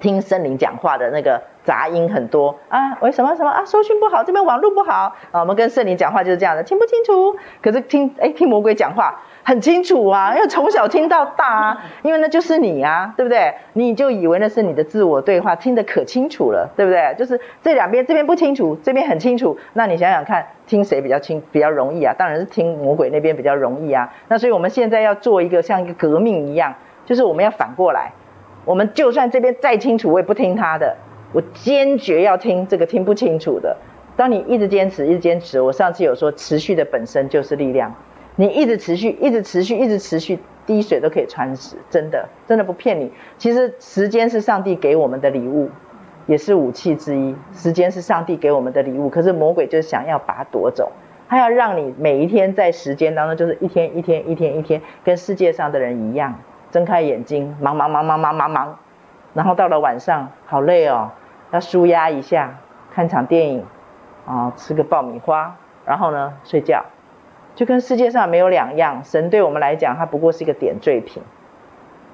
听圣灵讲话的那个杂音很多啊，为什么什么啊？收讯不好，这边网络不好啊。我们跟圣灵讲话就是这样的，听不清楚。可是听哎，听魔鬼讲话。很清楚啊，因为从小听到大啊，因为那就是你啊，对不对？你就以为那是你的自我对话，听得可清楚了，对不对？就是这两边，这边不清楚，这边很清楚。那你想想看，听谁比较清，比较容易啊？当然是听魔鬼那边比较容易啊。那所以我们现在要做一个像一个革命一样，就是我们要反过来，我们就算这边再清楚，我也不听他的，我坚决要听这个听不清楚的。当你一直坚持，一直坚持，我上次有说，持续的本身就是力量。你一直持续，一直持续，一直持续，滴水都可以穿石，真的，真的不骗你。其实时间是上帝给我们的礼物，也是武器之一。时间是上帝给我们的礼物，可是魔鬼就想要把它夺走，他要让你每一天在时间当中，就是一天一天一天一天，跟世界上的人一样，睁开眼睛，忙忙忙忙忙忙忙，然后到了晚上，好累哦，要舒压一下，看场电影，啊，吃个爆米花，然后呢，睡觉。就跟世界上没有两样，神对我们来讲，它不过是一个点缀品，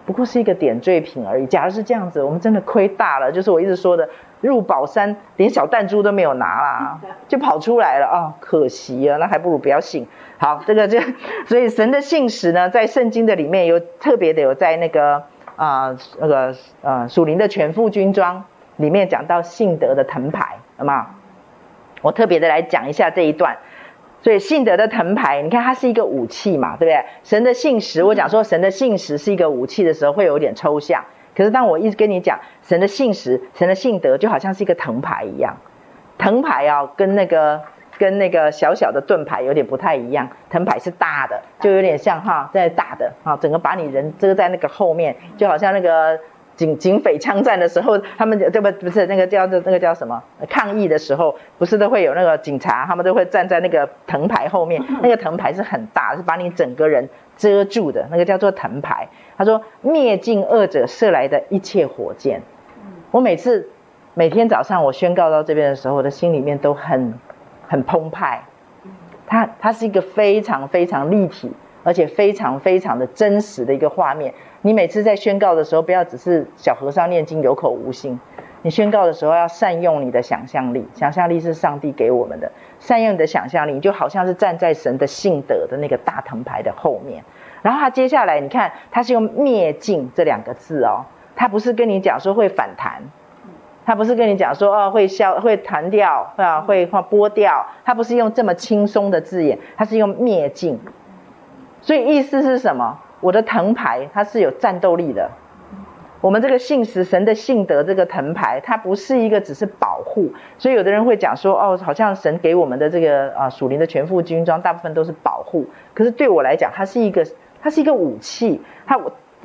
不过是一个点缀品而已。假如是这样子，我们真的亏大了。就是我一直说的，入宝山连小弹珠都没有拿啦，就跑出来了啊、哦，可惜啊，那还不如不要信。好，这个就 所以神的信使呢，在圣经的里面有特别的有在那个啊、呃、那个呃属灵的全副军装里面讲到信德的藤牌，好吗？我特别的来讲一下这一段。所以信德的藤牌，你看它是一个武器嘛，对不对？神的信实，我讲说神的信实是一个武器的时候，会有点抽象。可是当我一直跟你讲神的信实、神的信德，就好像是一个藤牌一样。藤牌啊，跟那个跟那个小小的盾牌有点不太一样。藤牌是大的，就有点像哈，在大的啊，整个把你人遮在那个后面，就好像那个。警警匪枪战的时候，他们对不不是那个叫做那个叫什么抗议的时候，不是都会有那个警察，他们都会站在那个藤牌后面，那个藤牌是很大，是把你整个人遮住的，那个叫做藤牌。他说灭尽恶者射来的一切火箭。我每次每天早上我宣告到这边的时候，我的心里面都很很澎湃。它它是一个非常非常立体，而且非常非常的真实的一个画面。你每次在宣告的时候，不要只是小和尚念经有口无心。你宣告的时候要善用你的想象力，想象力是上帝给我们的。善用你的想象力，就好像是站在神的信德的那个大藤牌的后面。然后他接下来，你看他是用灭尽这两个字哦，他不是跟你讲说会反弹，他不是跟你讲说哦会消会弹掉啊会会剥掉，他不是用这么轻松的字眼，他是用灭尽。所以意思是什么？我的藤牌它是有战斗力的。我们这个信实神的信德这个藤牌，它不是一个只是保护。所以有的人会讲说，哦，好像神给我们的这个啊属灵的全副军装，大部分都是保护。可是对我来讲，它是一个，它是一个武器。它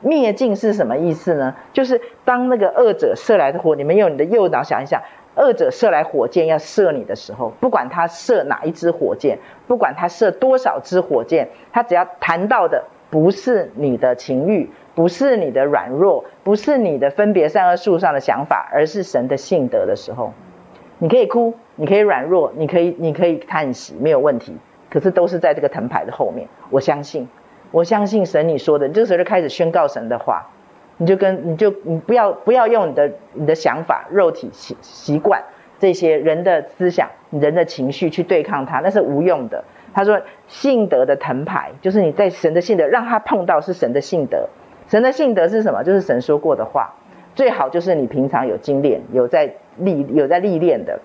灭尽是什么意思呢？就是当那个恶者射来的火，你们用你的右脑想一想，恶者射来火箭要射你的时候，不管他射哪一支火箭，不管他射多少支火箭，他只要谈到的。不是你的情欲，不是你的软弱，不是你的分别善恶树上的想法，而是神的性德的时候，你可以哭，你可以软弱，你可以你可以叹息，没有问题。可是都是在这个藤牌的后面，我相信，我相信神你说的，这个时候就开始宣告神的话，你就跟你就你不要不要用你的你的想法、肉体习习惯这些人的思想、人的情绪去对抗它，那是无用的。他说：“信德的藤牌，就是你在神的信德，让他碰到是神的信德。神的信德是什么？就是神说过的话。最好就是你平常有精炼，有在历，有在历练的。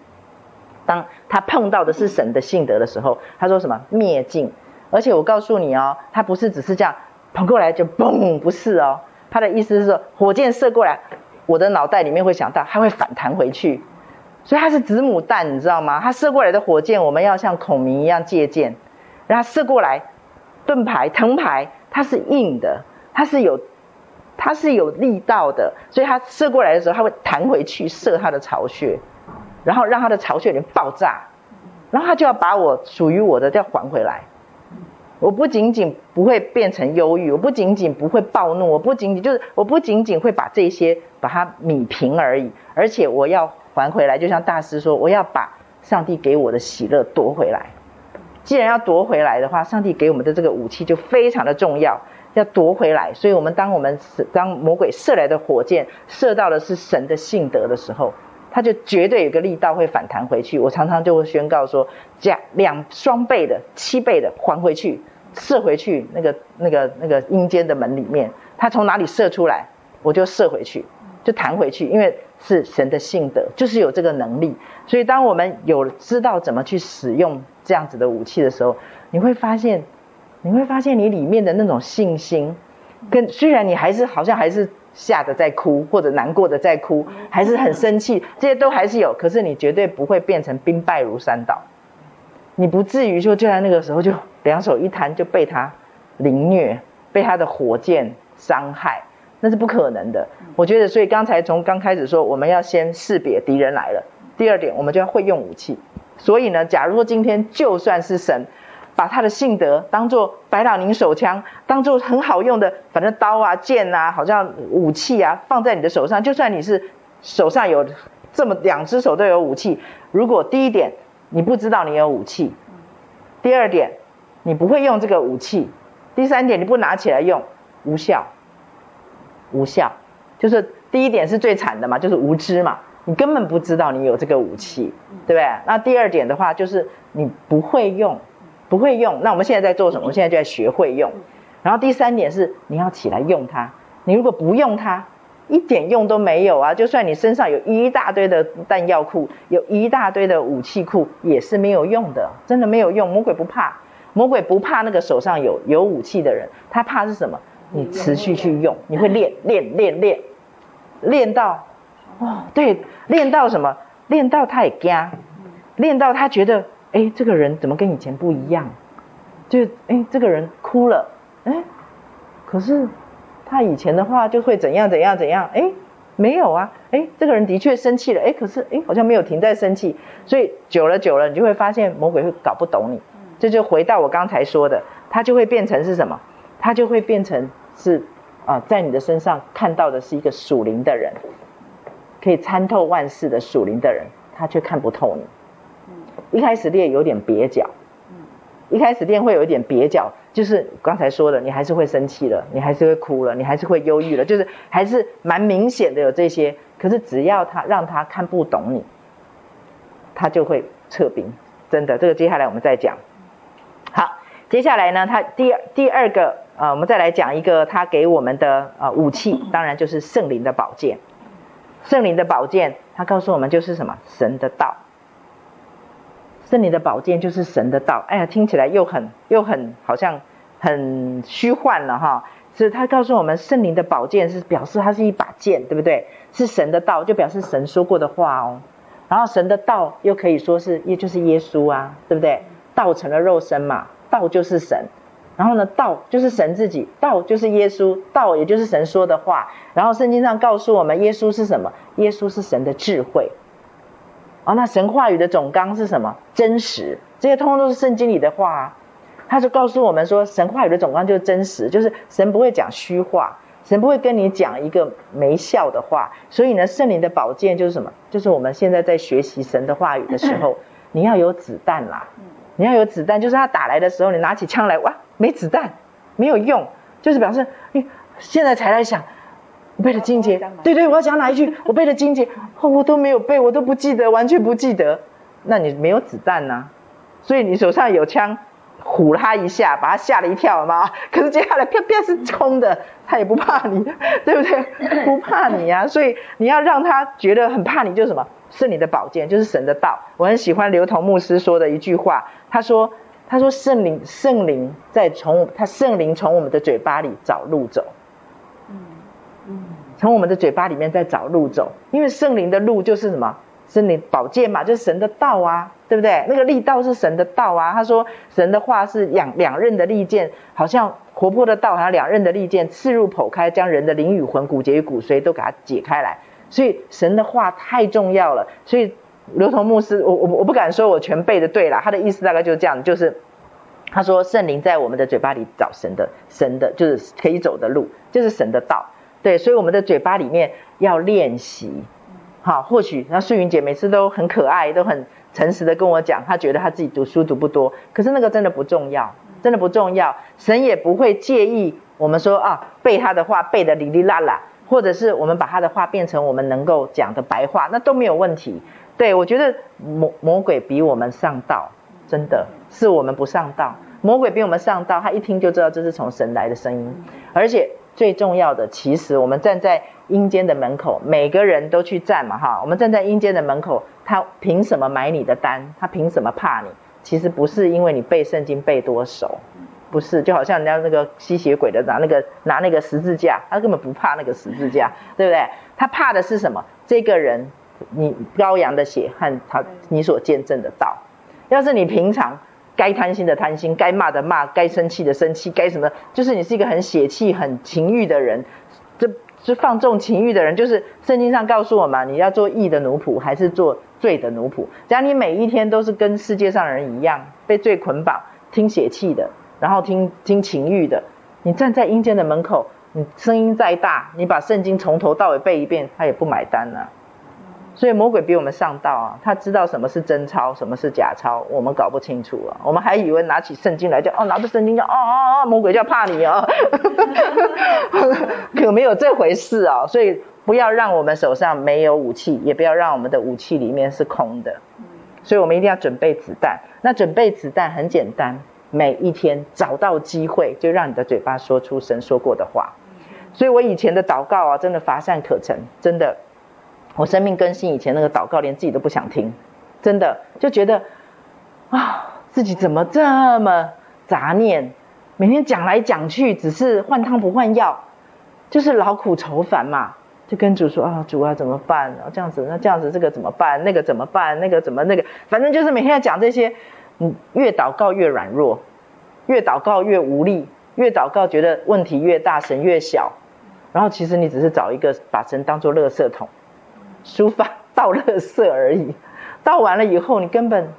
当他碰到的是神的信德的时候，他说什么？灭尽。而且我告诉你哦，他不是只是这样跑过来就嘣，不是哦。他的意思是说，火箭射过来，我的脑袋里面会想到，它会反弹回去。”所以它是子母弹，你知道吗？它射过来的火箭，我们要像孔明一样借箭。然后射过来，盾牌、藤牌，它是硬的，它是有，它是有力道的。所以它射过来的时候，它会弹回去，射它的巢穴，然后让它的巢穴里面爆炸，然后它就要把我属于我的要还回来。我不仅仅不会变成忧郁，我不仅仅不会暴怒，我不仅仅就是我不仅仅会把这些把它弭平而已，而且我要。还回来，就像大师说，我要把上帝给我的喜乐夺回来。既然要夺回来的话，上帝给我们的这个武器就非常的重要，要夺回来。所以，我们当我们当魔鬼射来的火箭射到的是神的信德的时候，他就绝对有个力道会反弹回去。我常常就会宣告说，加两双倍的、七倍的还回去，射回去那个那个那个阴间的门里面，他从哪里射出来，我就射回去，就弹回去，因为。是神的性德，就是有这个能力。所以，当我们有知道怎么去使用这样子的武器的时候，你会发现，你会发现你里面的那种信心，跟虽然你还是好像还是吓得在哭，或者难过的在哭，还是很生气，这些都还是有。可是你绝对不会变成兵败如山倒，你不至于说就在那个时候就两手一摊就被他凌虐，被他的火箭伤害。那是不可能的，我觉得，所以刚才从刚开始说，我们要先识别敌人来了。第二点，我们就要会用武器。所以呢，假如说今天就算是神把他的性德当做白朗宁手枪，当做很好用的，反正刀啊、剑啊，好像武器啊，放在你的手上，就算你是手上有这么两只手都有武器，如果第一点你不知道你有武器，第二点你不会用这个武器，第三点你不拿起来用，无效。无效。就是第一点是最惨的嘛，就是无知嘛，你根本不知道你有这个武器，对不对？那第二点的话就是你不会用，不会用。那我们现在在做什么？我们现在就在学会用。然后第三点是你要起来用它。你如果不用它，一点用都没有啊！就算你身上有一大堆的弹药库，有一大堆的武器库，也是没有用的，真的没有用。魔鬼不怕，魔鬼不怕那个手上有有武器的人，他怕是什么？你持续去用，你会练练练练，练到，哦，对，练到什么？练到他也惊，练到他觉得，哎，这个人怎么跟以前不一样？就，哎，这个人哭了，哎，可是。他以前的话就会怎样怎样怎样，哎，没有啊，哎，这个人的确生气了，哎，可是哎，好像没有停在生气，所以久了久了，你就会发现魔鬼会搞不懂你，这就回到我刚才说的，他就会变成是什么？他就会变成是啊，在你的身上看到的是一个属灵的人，可以参透万事的属灵的人，他却看不透你。一开始练有点蹩脚，一开始练会有一点蹩脚。就是刚才说的，你还是会生气了，你还是会哭了，你还是会忧郁了，就是还是蛮明显的有这些。可是只要他让他看不懂你，他就会撤兵。真的，这个接下来我们再讲。好，接下来呢，他第二第二个呃，我们再来讲一个他给我们的呃武器，当然就是圣灵的宝剑。圣灵的宝剑，他告诉我们就是什么？神的道。圣灵的宝剑就是神的道，哎呀，听起来又很又很好像很虚幻了哈。所以他告诉我们，圣灵的宝剑是表示它是一把剑，对不对？是神的道，就表示神说过的话哦。然后神的道又可以说是，也就是耶稣啊，对不对？道成了肉身嘛，道就是神。然后呢，道就是神自己，道就是耶稣，道也就是神说的话。然后圣经上告诉我们，耶稣是什么？耶稣是神的智慧。啊、哦，那神话语的总纲是什么？真实，这些通通都是圣经里的话啊。他就告诉我们说，神话语的总纲就是真实，就是神不会讲虚话，神不会跟你讲一个没效的话。所以呢，圣灵的宝剑就是什么？就是我们现在在学习神的话语的时候，你要有子弹啦，你要有子弹，就是他打来的时候，你拿起枪来，哇，没子弹，没有用，就是表示你现在才来想。我背了金节，对对，我要讲哪一句？我背了金节，哦，我都没有背，我都不记得，完全不记得。那你没有子弹呐、啊，所以你手上有枪，唬他一下，把他吓了一跳嘛。可是接下来啪啪是空的，他也不怕你，对不对？不怕你啊，所以你要让他觉得很怕你，就是什么？是你的宝剑，就是神的道。我很喜欢刘同牧师说的一句话，他说：“他说圣灵，圣灵在从他圣灵从我们的嘴巴里找路走。”从我们的嘴巴里面在找路走，因为圣灵的路就是什么？是你宝剑嘛，就是神的道啊，对不对？那个力道是神的道啊。他说神的话是两两刃的利剑，好像活泼的道，好像两刃的利剑，刺入剖开，将人的灵与魂、骨节与骨髓都给它解开来。所以神的话太重要了。所以刘同牧师，我我我不敢说我全背的对了，他的意思大概就是这样，就是他说圣灵在我们的嘴巴里找神的神的，就是可以走的路，就是神的道。对，所以我们的嘴巴里面要练习，好，或许那素云姐每次都很可爱，都很诚实的跟我讲，她觉得她自己读书读不多，可是那个真的不重要，真的不重要，神也不会介意我们说啊背他的话背得哩哩啦啦，或者是我们把他的话变成我们能够讲的白话，那都没有问题。对，我觉得魔魔鬼比我们上道，真的是我们不上道，魔鬼比我们上道，他一听就知道这是从神来的声音，而且。最重要的，其实我们站在阴间的门口，每个人都去站嘛，哈。我们站在阴间的门口，他凭什么买你的单？他凭什么怕你？其实不是因为你背圣经背多熟，不是，就好像人家那个吸血鬼的拿那个拿那个十字架，他根本不怕那个十字架，对不对？他怕的是什么？这个人，你羔羊的血和他你所见证的道。要是你平常。该贪心的贪心，该骂的骂，该生气的生气，该什么？就是你是一个很血气、很情欲的人，这是放纵情欲的人。就是圣经上告诉我们，你要做义的奴仆，还是做罪的奴仆？假如你每一天都是跟世界上人一样，被罪捆绑，听血气的，然后听听情欲的，你站在阴间的门口，你声音再大，你把圣经从头到尾背一遍，他也不买单呢、啊。所以魔鬼比我们上道啊，他知道什么是真钞，什么是假钞，我们搞不清楚啊。我们还以为拿起圣经来就哦，拿着圣经就哦哦哦，魔鬼就要怕你哦，可没有这回事啊。所以不要让我们手上没有武器，也不要让我们的武器里面是空的。所以我们一定要准备子弹。那准备子弹很简单，每一天找到机会，就让你的嘴巴说出神说过的话。所以我以前的祷告啊，真的乏善可陈，真的。我生命更新以前那个祷告，连自己都不想听，真的就觉得啊，自己怎么这么杂念，每天讲来讲去，只是换汤不换药，就是劳苦愁烦嘛。就跟主说啊，主啊怎么办？啊，这样子，那这样子这个怎么办？那个怎么办？那个怎么那个？反正就是每天要讲这些，嗯，越祷告越软弱，越祷告越无力，越祷告觉得问题越大，神越小。然后其实你只是找一个把神当作垃圾桶。书法倒垃圾而已，倒完了以后，你根本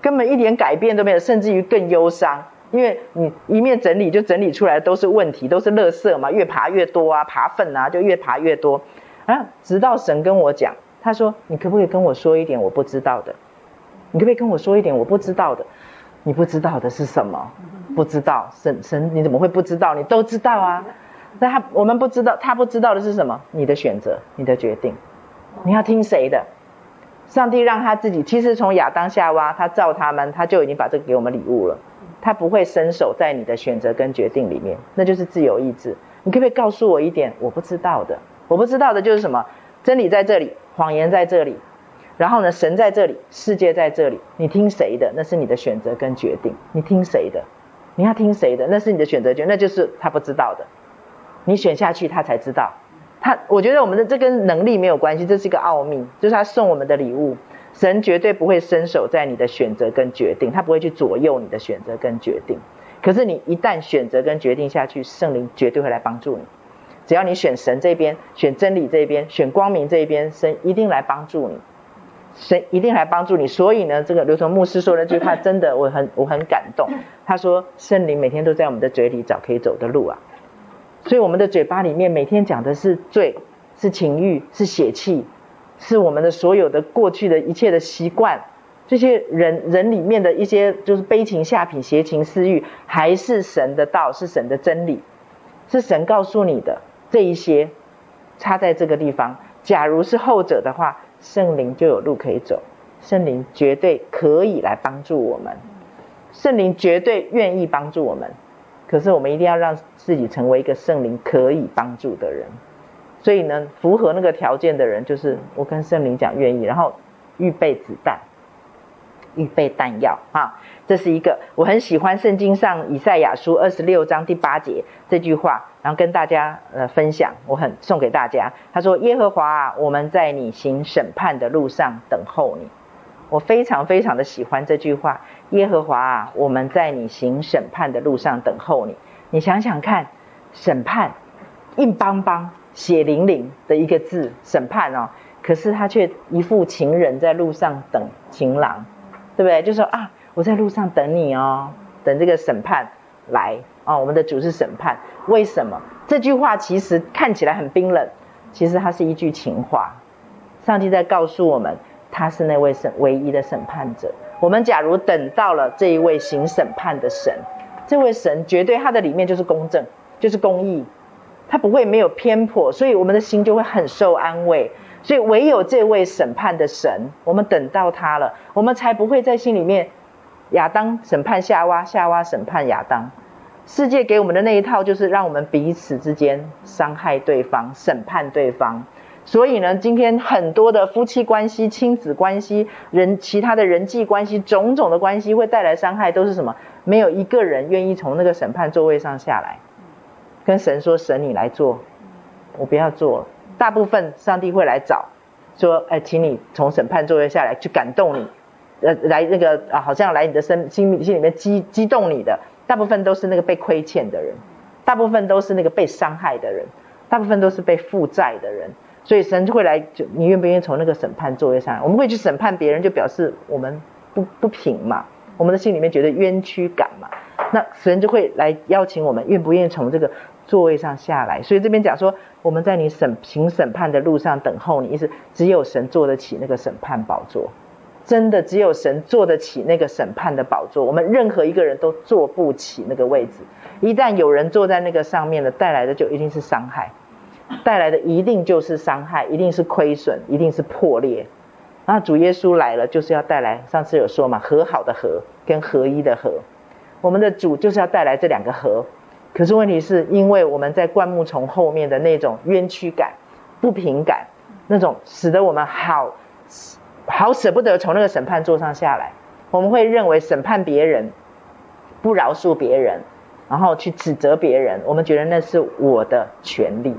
根本一点改变都没有，甚至于更忧伤，因为你一面整理就整理出来都是问题，都是垃圾嘛，越爬越多啊，爬粪啊，就越爬越多。啊，直到神跟我讲，他说：“你可不可以跟我说一点我不知道的？你可不可以跟我说一点我不知道的？你不知道的是什么？不知道，神神你怎么会不知道？你都知道啊。那他我们不知道，他不知道的是什么？你的选择，你的决定。”你要听谁的？上帝让他自己，其实从亚当夏娃，他造他们，他就已经把这个给我们礼物了。他不会伸手在你的选择跟决定里面，那就是自由意志。你可不可以告诉我一点我不知道的？我不知道的就是什么？真理在这里，谎言在这里，然后呢，神在这里，世界在这里。你听谁的？那是你的选择跟决定。你听谁的？你要听谁的？那是你的选择权，那就是他不知道的。你选下去，他才知道。他，我觉得我们的这跟能力没有关系，这是一个奥秘，就是他送我们的礼物。神绝对不会伸手在你的选择跟决定，他不会去左右你的选择跟决定。可是你一旦选择跟决定下去，圣灵绝对会来帮助你。只要你选神这边，选真理这边，选光明这边，神一定来帮助你。神一定来帮助你。所以呢，这个刘同牧师说的句话，真的我很我很感动。他说，圣灵每天都在我们的嘴里找可以走的路啊。所以我们的嘴巴里面每天讲的是罪，是情欲，是血气，是我们的所有的过去的一切的习惯，这些人人里面的一些就是悲情下品、邪情私欲，还是神的道，是神的真理，是神告诉你的这一些，插在这个地方。假如是后者的话，圣灵就有路可以走，圣灵绝对可以来帮助我们，圣灵绝对愿意帮助我们。可是我们一定要让自己成为一个圣灵可以帮助的人，所以呢，符合那个条件的人，就是我跟圣灵讲愿意，然后预备子弹，预备弹药啊，这是一个我很喜欢圣经上以赛亚书二十六章第八节这句话，然后跟大家呃分享，我很送给大家。他说：“耶和华啊，我们在你行审判的路上等候你。”我非常非常的喜欢这句话，耶和华啊，我们在你行审判的路上等候你。你想想看，审判硬邦邦、血淋淋的一个字，审判哦，可是他却一副情人在路上等情郎，对不对？就说啊，我在路上等你哦，等这个审判来哦。我们的主是审判，为什么？这句话其实看起来很冰冷，其实它是一句情话。上帝在告诉我们。他是那位审唯一的审判者。我们假如等到了这一位行审判的神，这位神绝对他的里面就是公正，就是公义，他不会没有偏颇，所以我们的心就会很受安慰。所以唯有这位审判的神，我们等到他了，我们才不会在心里面亚当审判夏娃，夏娃审判亚当。世界给我们的那一套，就是让我们彼此之间伤害对方，审判对方。所以呢，今天很多的夫妻关系、亲子关系、人其他的人际关系、种种的关系会带来伤害，都是什么？没有一个人愿意从那个审判座位上下来，跟神说：“神，你来做，我不要做了。”大部分上帝会来找，说：“哎，请你从审判座位下来，去感动你，呃，来那个啊，好像来你的身心心里面激激动你的。”大部分都是那个被亏欠的人，大部分都是那个被伤害的人，大部分都是被负债的人。所以神就会来，就你愿不愿意从那个审判座位上来？我们会去审判别人，就表示我们不不平嘛，我们的心里面觉得冤屈感嘛。那神就会来邀请我们，愿不愿意从这个座位上下来。所以这边讲说，我们在你审行审判的路上等候你，意思只有神坐得起那个审判宝座，真的只有神坐得起那个审判的宝座，我们任何一个人都坐不起那个位置。一旦有人坐在那个上面了，带来的就一定是伤害，带来的一定就是伤害，一定是亏损，一定是破裂。那主耶稣来了，就是要带来，上次有说嘛，和好的和跟合一的和。我们的主就是要带来这两个和。可是问题是因为我们在灌木丛后面的那种冤屈感、不平感，那种使得我们好好舍不得从那个审判座上下来。我们会认为审判别人、不饶恕别人，然后去指责别人，我们觉得那是我的权利。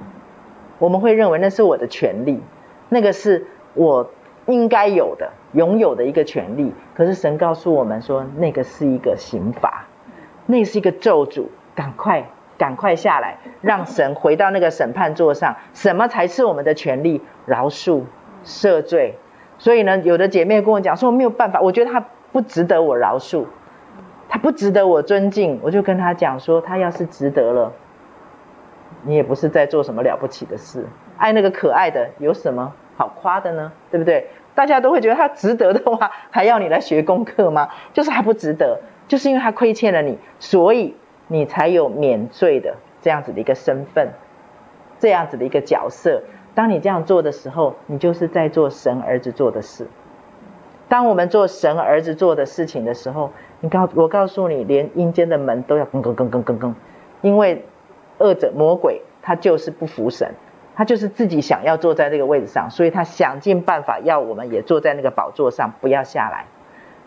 我们会认为那是我的权利，那个是我。应该有的、拥有的一个权利，可是神告诉我们说，那个是一个刑罚，那是一个咒诅，赶快、赶快下来，让神回到那个审判座上。什么才是我们的权利？饶恕、赦罪。所以呢，有的姐妹跟我讲说，我没有办法，我觉得他不值得我饶恕，他不值得我尊敬。我就跟他讲说，他要是值得了，你也不是在做什么了不起的事。爱那个可爱的有什么？好夸的呢，对不对？大家都会觉得他值得的话，还要你来学功课吗？就是他不值得，就是因为他亏欠了你，所以你才有免罪的这样子的一个身份，这样子的一个角色。当你这样做的时候，你就是在做神儿子做的事。当我们做神儿子做的事情的时候，你告我告诉你，连阴间的门都要更更更更更更，因为恶者魔鬼他就是不服神。他就是自己想要坐在这个位置上，所以他想尽办法要我们也坐在那个宝座上，不要下来。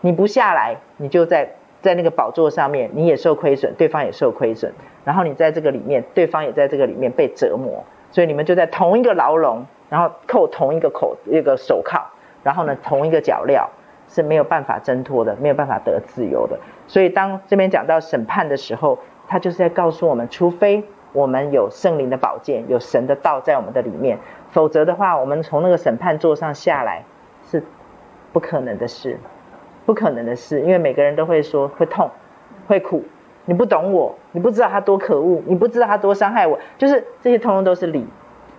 你不下来，你就在在那个宝座上面，你也受亏损，对方也受亏损。然后你在这个里面，对方也在这个里面被折磨，所以你们就在同一个牢笼，然后扣同一个口一个手铐，然后呢，同一个脚镣是没有办法挣脱的，没有办法得自由的。所以当这边讲到审判的时候，他就是在告诉我们，除非。我们有圣灵的宝剑，有神的道在我们的里面，否则的话，我们从那个审判座上下来是不可能的事，不可能的事，因为每个人都会说会痛，会苦，你不懂我，你不知道他多可恶，你不知道他多伤害我，就是这些通通都是理，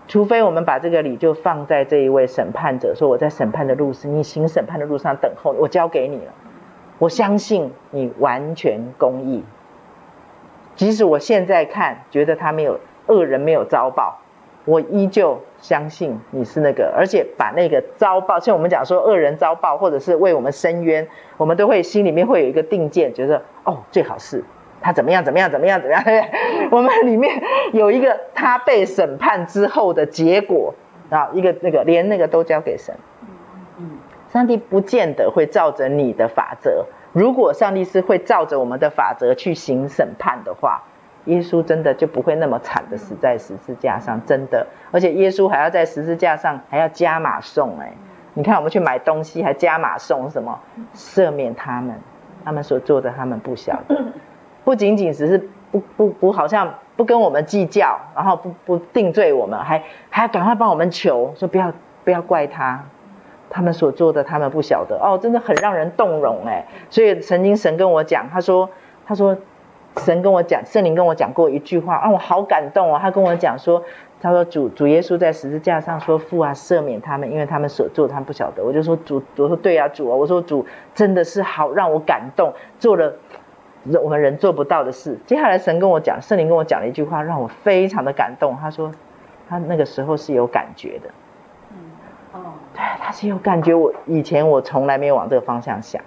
除非我们把这个理就放在这一位审判者，说我在审判的路上，你行审判的路上等候，我交给你了，我相信你完全公义。即使我现在看觉得他没有恶人没有遭报，我依旧相信你是那个，而且把那个遭报，像我们讲说恶人遭报，或者是为我们伸冤，我们都 会心里面会有一个定见，觉得哦，最好是他怎么样怎么样怎么样怎么样，我们里面有一个他被审判之后的结果啊，一个那个连那个都交给神，上帝不见得会照着你的法则。如果上帝是会照着我们的法则去行审判的话，耶稣真的就不会那么惨的死在十字架上，真的。而且耶稣还要在十字架上还要加码送哎，你看我们去买东西还加码送什么？赦免他们，他们所做的他们不晓得，不仅仅只是不不不好像不跟我们计较，然后不不定罪我们，还还要赶快帮我们求，说不要不要怪他。他们所做的，他们不晓得哦，真的很让人动容哎。所以曾经神跟我讲，他说，他说，神跟我讲，圣灵跟我讲过一句话啊，我好感动哦。他跟我讲说，他说主主耶稣在十字架上说父啊，赦免他们，因为他们所做他们不晓得。我就说主，我说对啊，主啊，我说主真的是好让我感动，做了我们人做不到的事。接下来神跟我讲，圣灵跟我讲了一句话，让我非常的感动。他说他那个时候是有感觉的。对，他是有感觉。我以前我从来没有往这个方向想，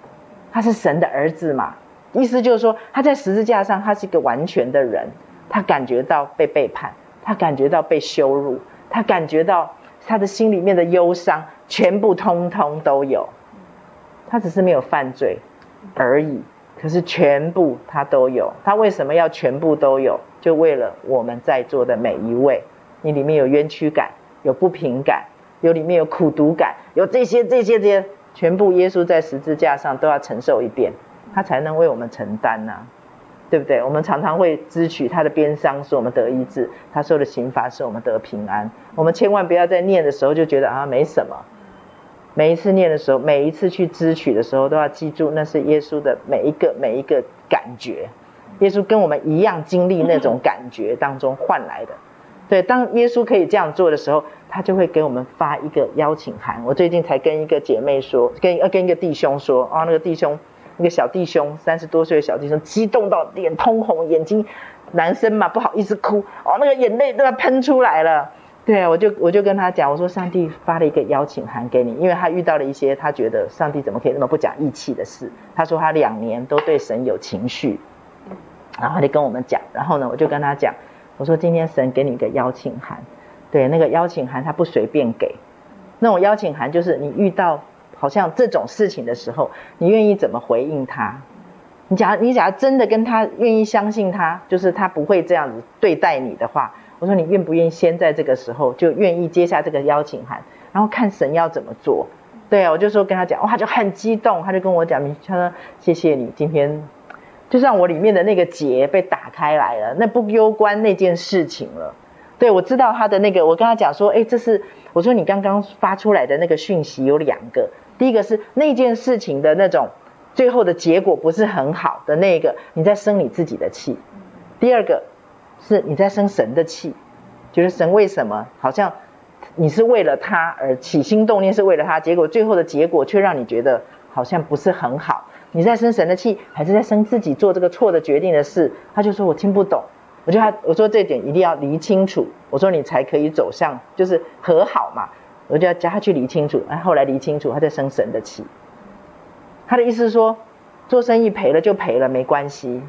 他是神的儿子嘛，意思就是说他在十字架上，他是一个完全的人，他感觉到被背叛，他感觉到被羞辱，他感觉到他的心里面的忧伤，全部通通都有。他只是没有犯罪而已，可是全部他都有。他为什么要全部都有？就为了我们在座的每一位，你里面有冤屈感，有不平感。有里面有苦毒感，有这些这些这些，全部耶稣在十字架上都要承受一遍，他才能为我们承担呐、对不对？我们常常会支取他的鞭伤，使我们得医治；他受的刑罚，使我们得平安。我们千万不要在念的时候就觉得啊没什么，每一次念的时候，每一次去支取的时候，都要记住那是耶稣的每一个每一个感觉，耶稣跟我们一样经历那种感觉当中换来的。对，当耶稣可以这样做的时候，他就会给我们发一个邀请函。我最近才跟一个姐妹说，跟呃跟一个弟兄说，啊，那个弟兄，那个小弟兄，三十多岁的小弟兄，激动到脸通红，眼睛，男生嘛不好意思哭，哦，那个眼泪都要喷出来了。对啊，我就我就跟他讲，我说上帝发了一个邀请函给你，因为他遇到了一些他觉得上帝怎么可以那么不讲义气的事。他说他两年都对神有情绪，然后他就跟我们讲，然后呢，我就跟他讲。我说今天神给你一个邀请函，对，那个邀请函他不随便给，那种邀请函就是你遇到好像这种事情的时候，你愿意怎么回应他？你假你假如真的跟他愿意相信他，就是他不会这样子对待你的话，我说你愿不愿意先在这个时候就愿意接下这个邀请函，然后看神要怎么做？对啊，我就说跟他讲，哇，就很激动，他就跟我讲，他说谢谢你今天。就像我里面的那个结被打开来了，那不攸关那件事情了。对，我知道他的那个，我跟他讲说，哎，这是我说你刚刚发出来的那个讯息有两个，第一个是那件事情的那种最后的结果不是很好的那个，你在生你自己的气；第二个是你在生神的气，就是神为什么好像你是为了他而起心动念是为了他，结果最后的结果却让你觉得好像不是很好。你在生神的气，还是在生自己做这个错的决定的事？他就说我听不懂，我就他我说这点一定要理清楚，我说你才可以走向就是和好嘛，我就要叫他去理清楚。哎，后来理清楚，他在生神的气。他的意思是说，做生意赔了就赔了，没关系。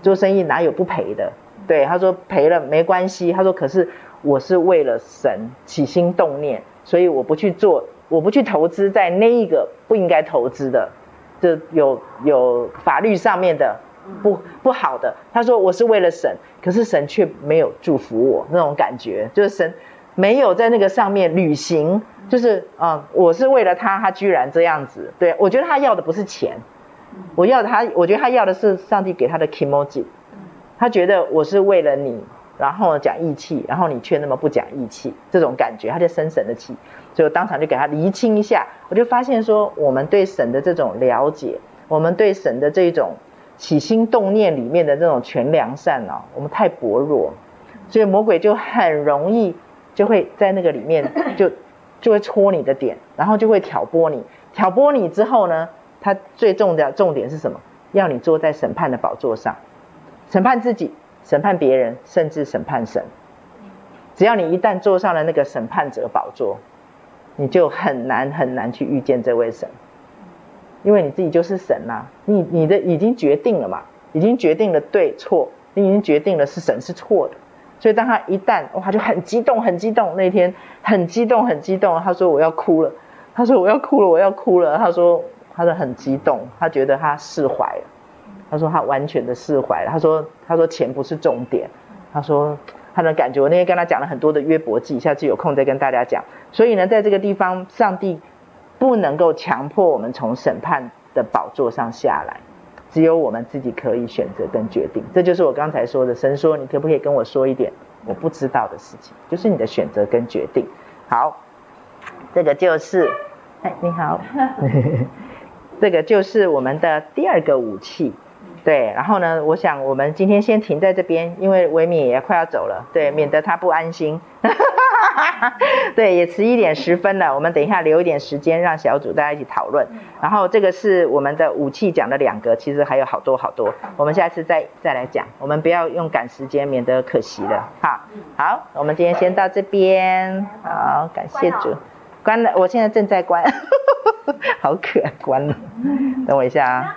做生意哪有不赔的？对，他说赔了没关系。他说可是我是为了神起心动念，所以我不去做，我不去投资在那一个不应该投资的。这有有法律上面的不不好的，他说我是为了神，可是神却没有祝福我那种感觉，就是神没有在那个上面履行，就是啊、嗯，我是为了他，他居然这样子，对，我觉得他要的不是钱，我要他，我觉得他要的是上帝给他的 kimoji，他觉得我是为了你。然后讲义气，然后你却那么不讲义气，这种感觉，他就生神的气，所以我当场就给他厘清一下。我就发现说，我们对神的这种了解，我们对神的这种起心动念里面的这种全良善哦，我们太薄弱，所以魔鬼就很容易就会在那个里面 就就会戳你的点，然后就会挑拨你，挑拨你之后呢，他最重的重点是什么？要你坐在审判的宝座上，审判自己。审判别人，甚至审判神。只要你一旦坐上了那个审判者宝座，你就很难很难去遇见这位神，因为你自己就是神呐、你你的已经决定了嘛，已经决定了对错，你已经决定了是神是错的。所以当他一旦哇，就很激动，很激动。那天很激动，很激动。他说我要哭了，他说我要哭了，我要哭了。他说他说很激动，他觉得他释怀了。他说他完全的释怀了。他说他说钱不是重点。他说他的感觉，我那天跟他讲了很多的约伯记，下次有空再跟大家讲。所以呢，在这个地方，上帝不能够强迫我们从审判的宝座上下来，只有我们自己可以选择跟决定。这就是我刚才说的。神说，你可不可以跟我说一点我不知道的事情？就是你的选择跟决定。好，这个就是，哎，你好，这个就是我们的第二个武器。对，然后呢，我想我们今天先停在这边，因为维米也快要走了，对，免得他不安心。对，也十一点十分了，我们等一下留一点时间让小组大家一起讨论。然后这个是我们的武器讲的两个，其实还有好多好多，我们下次再再来讲，我们不要用赶时间，免得可惜了。好，好，我们今天先到这边，好，感谢主，关了，我现在正在关，好可爱，关了，等我一下啊。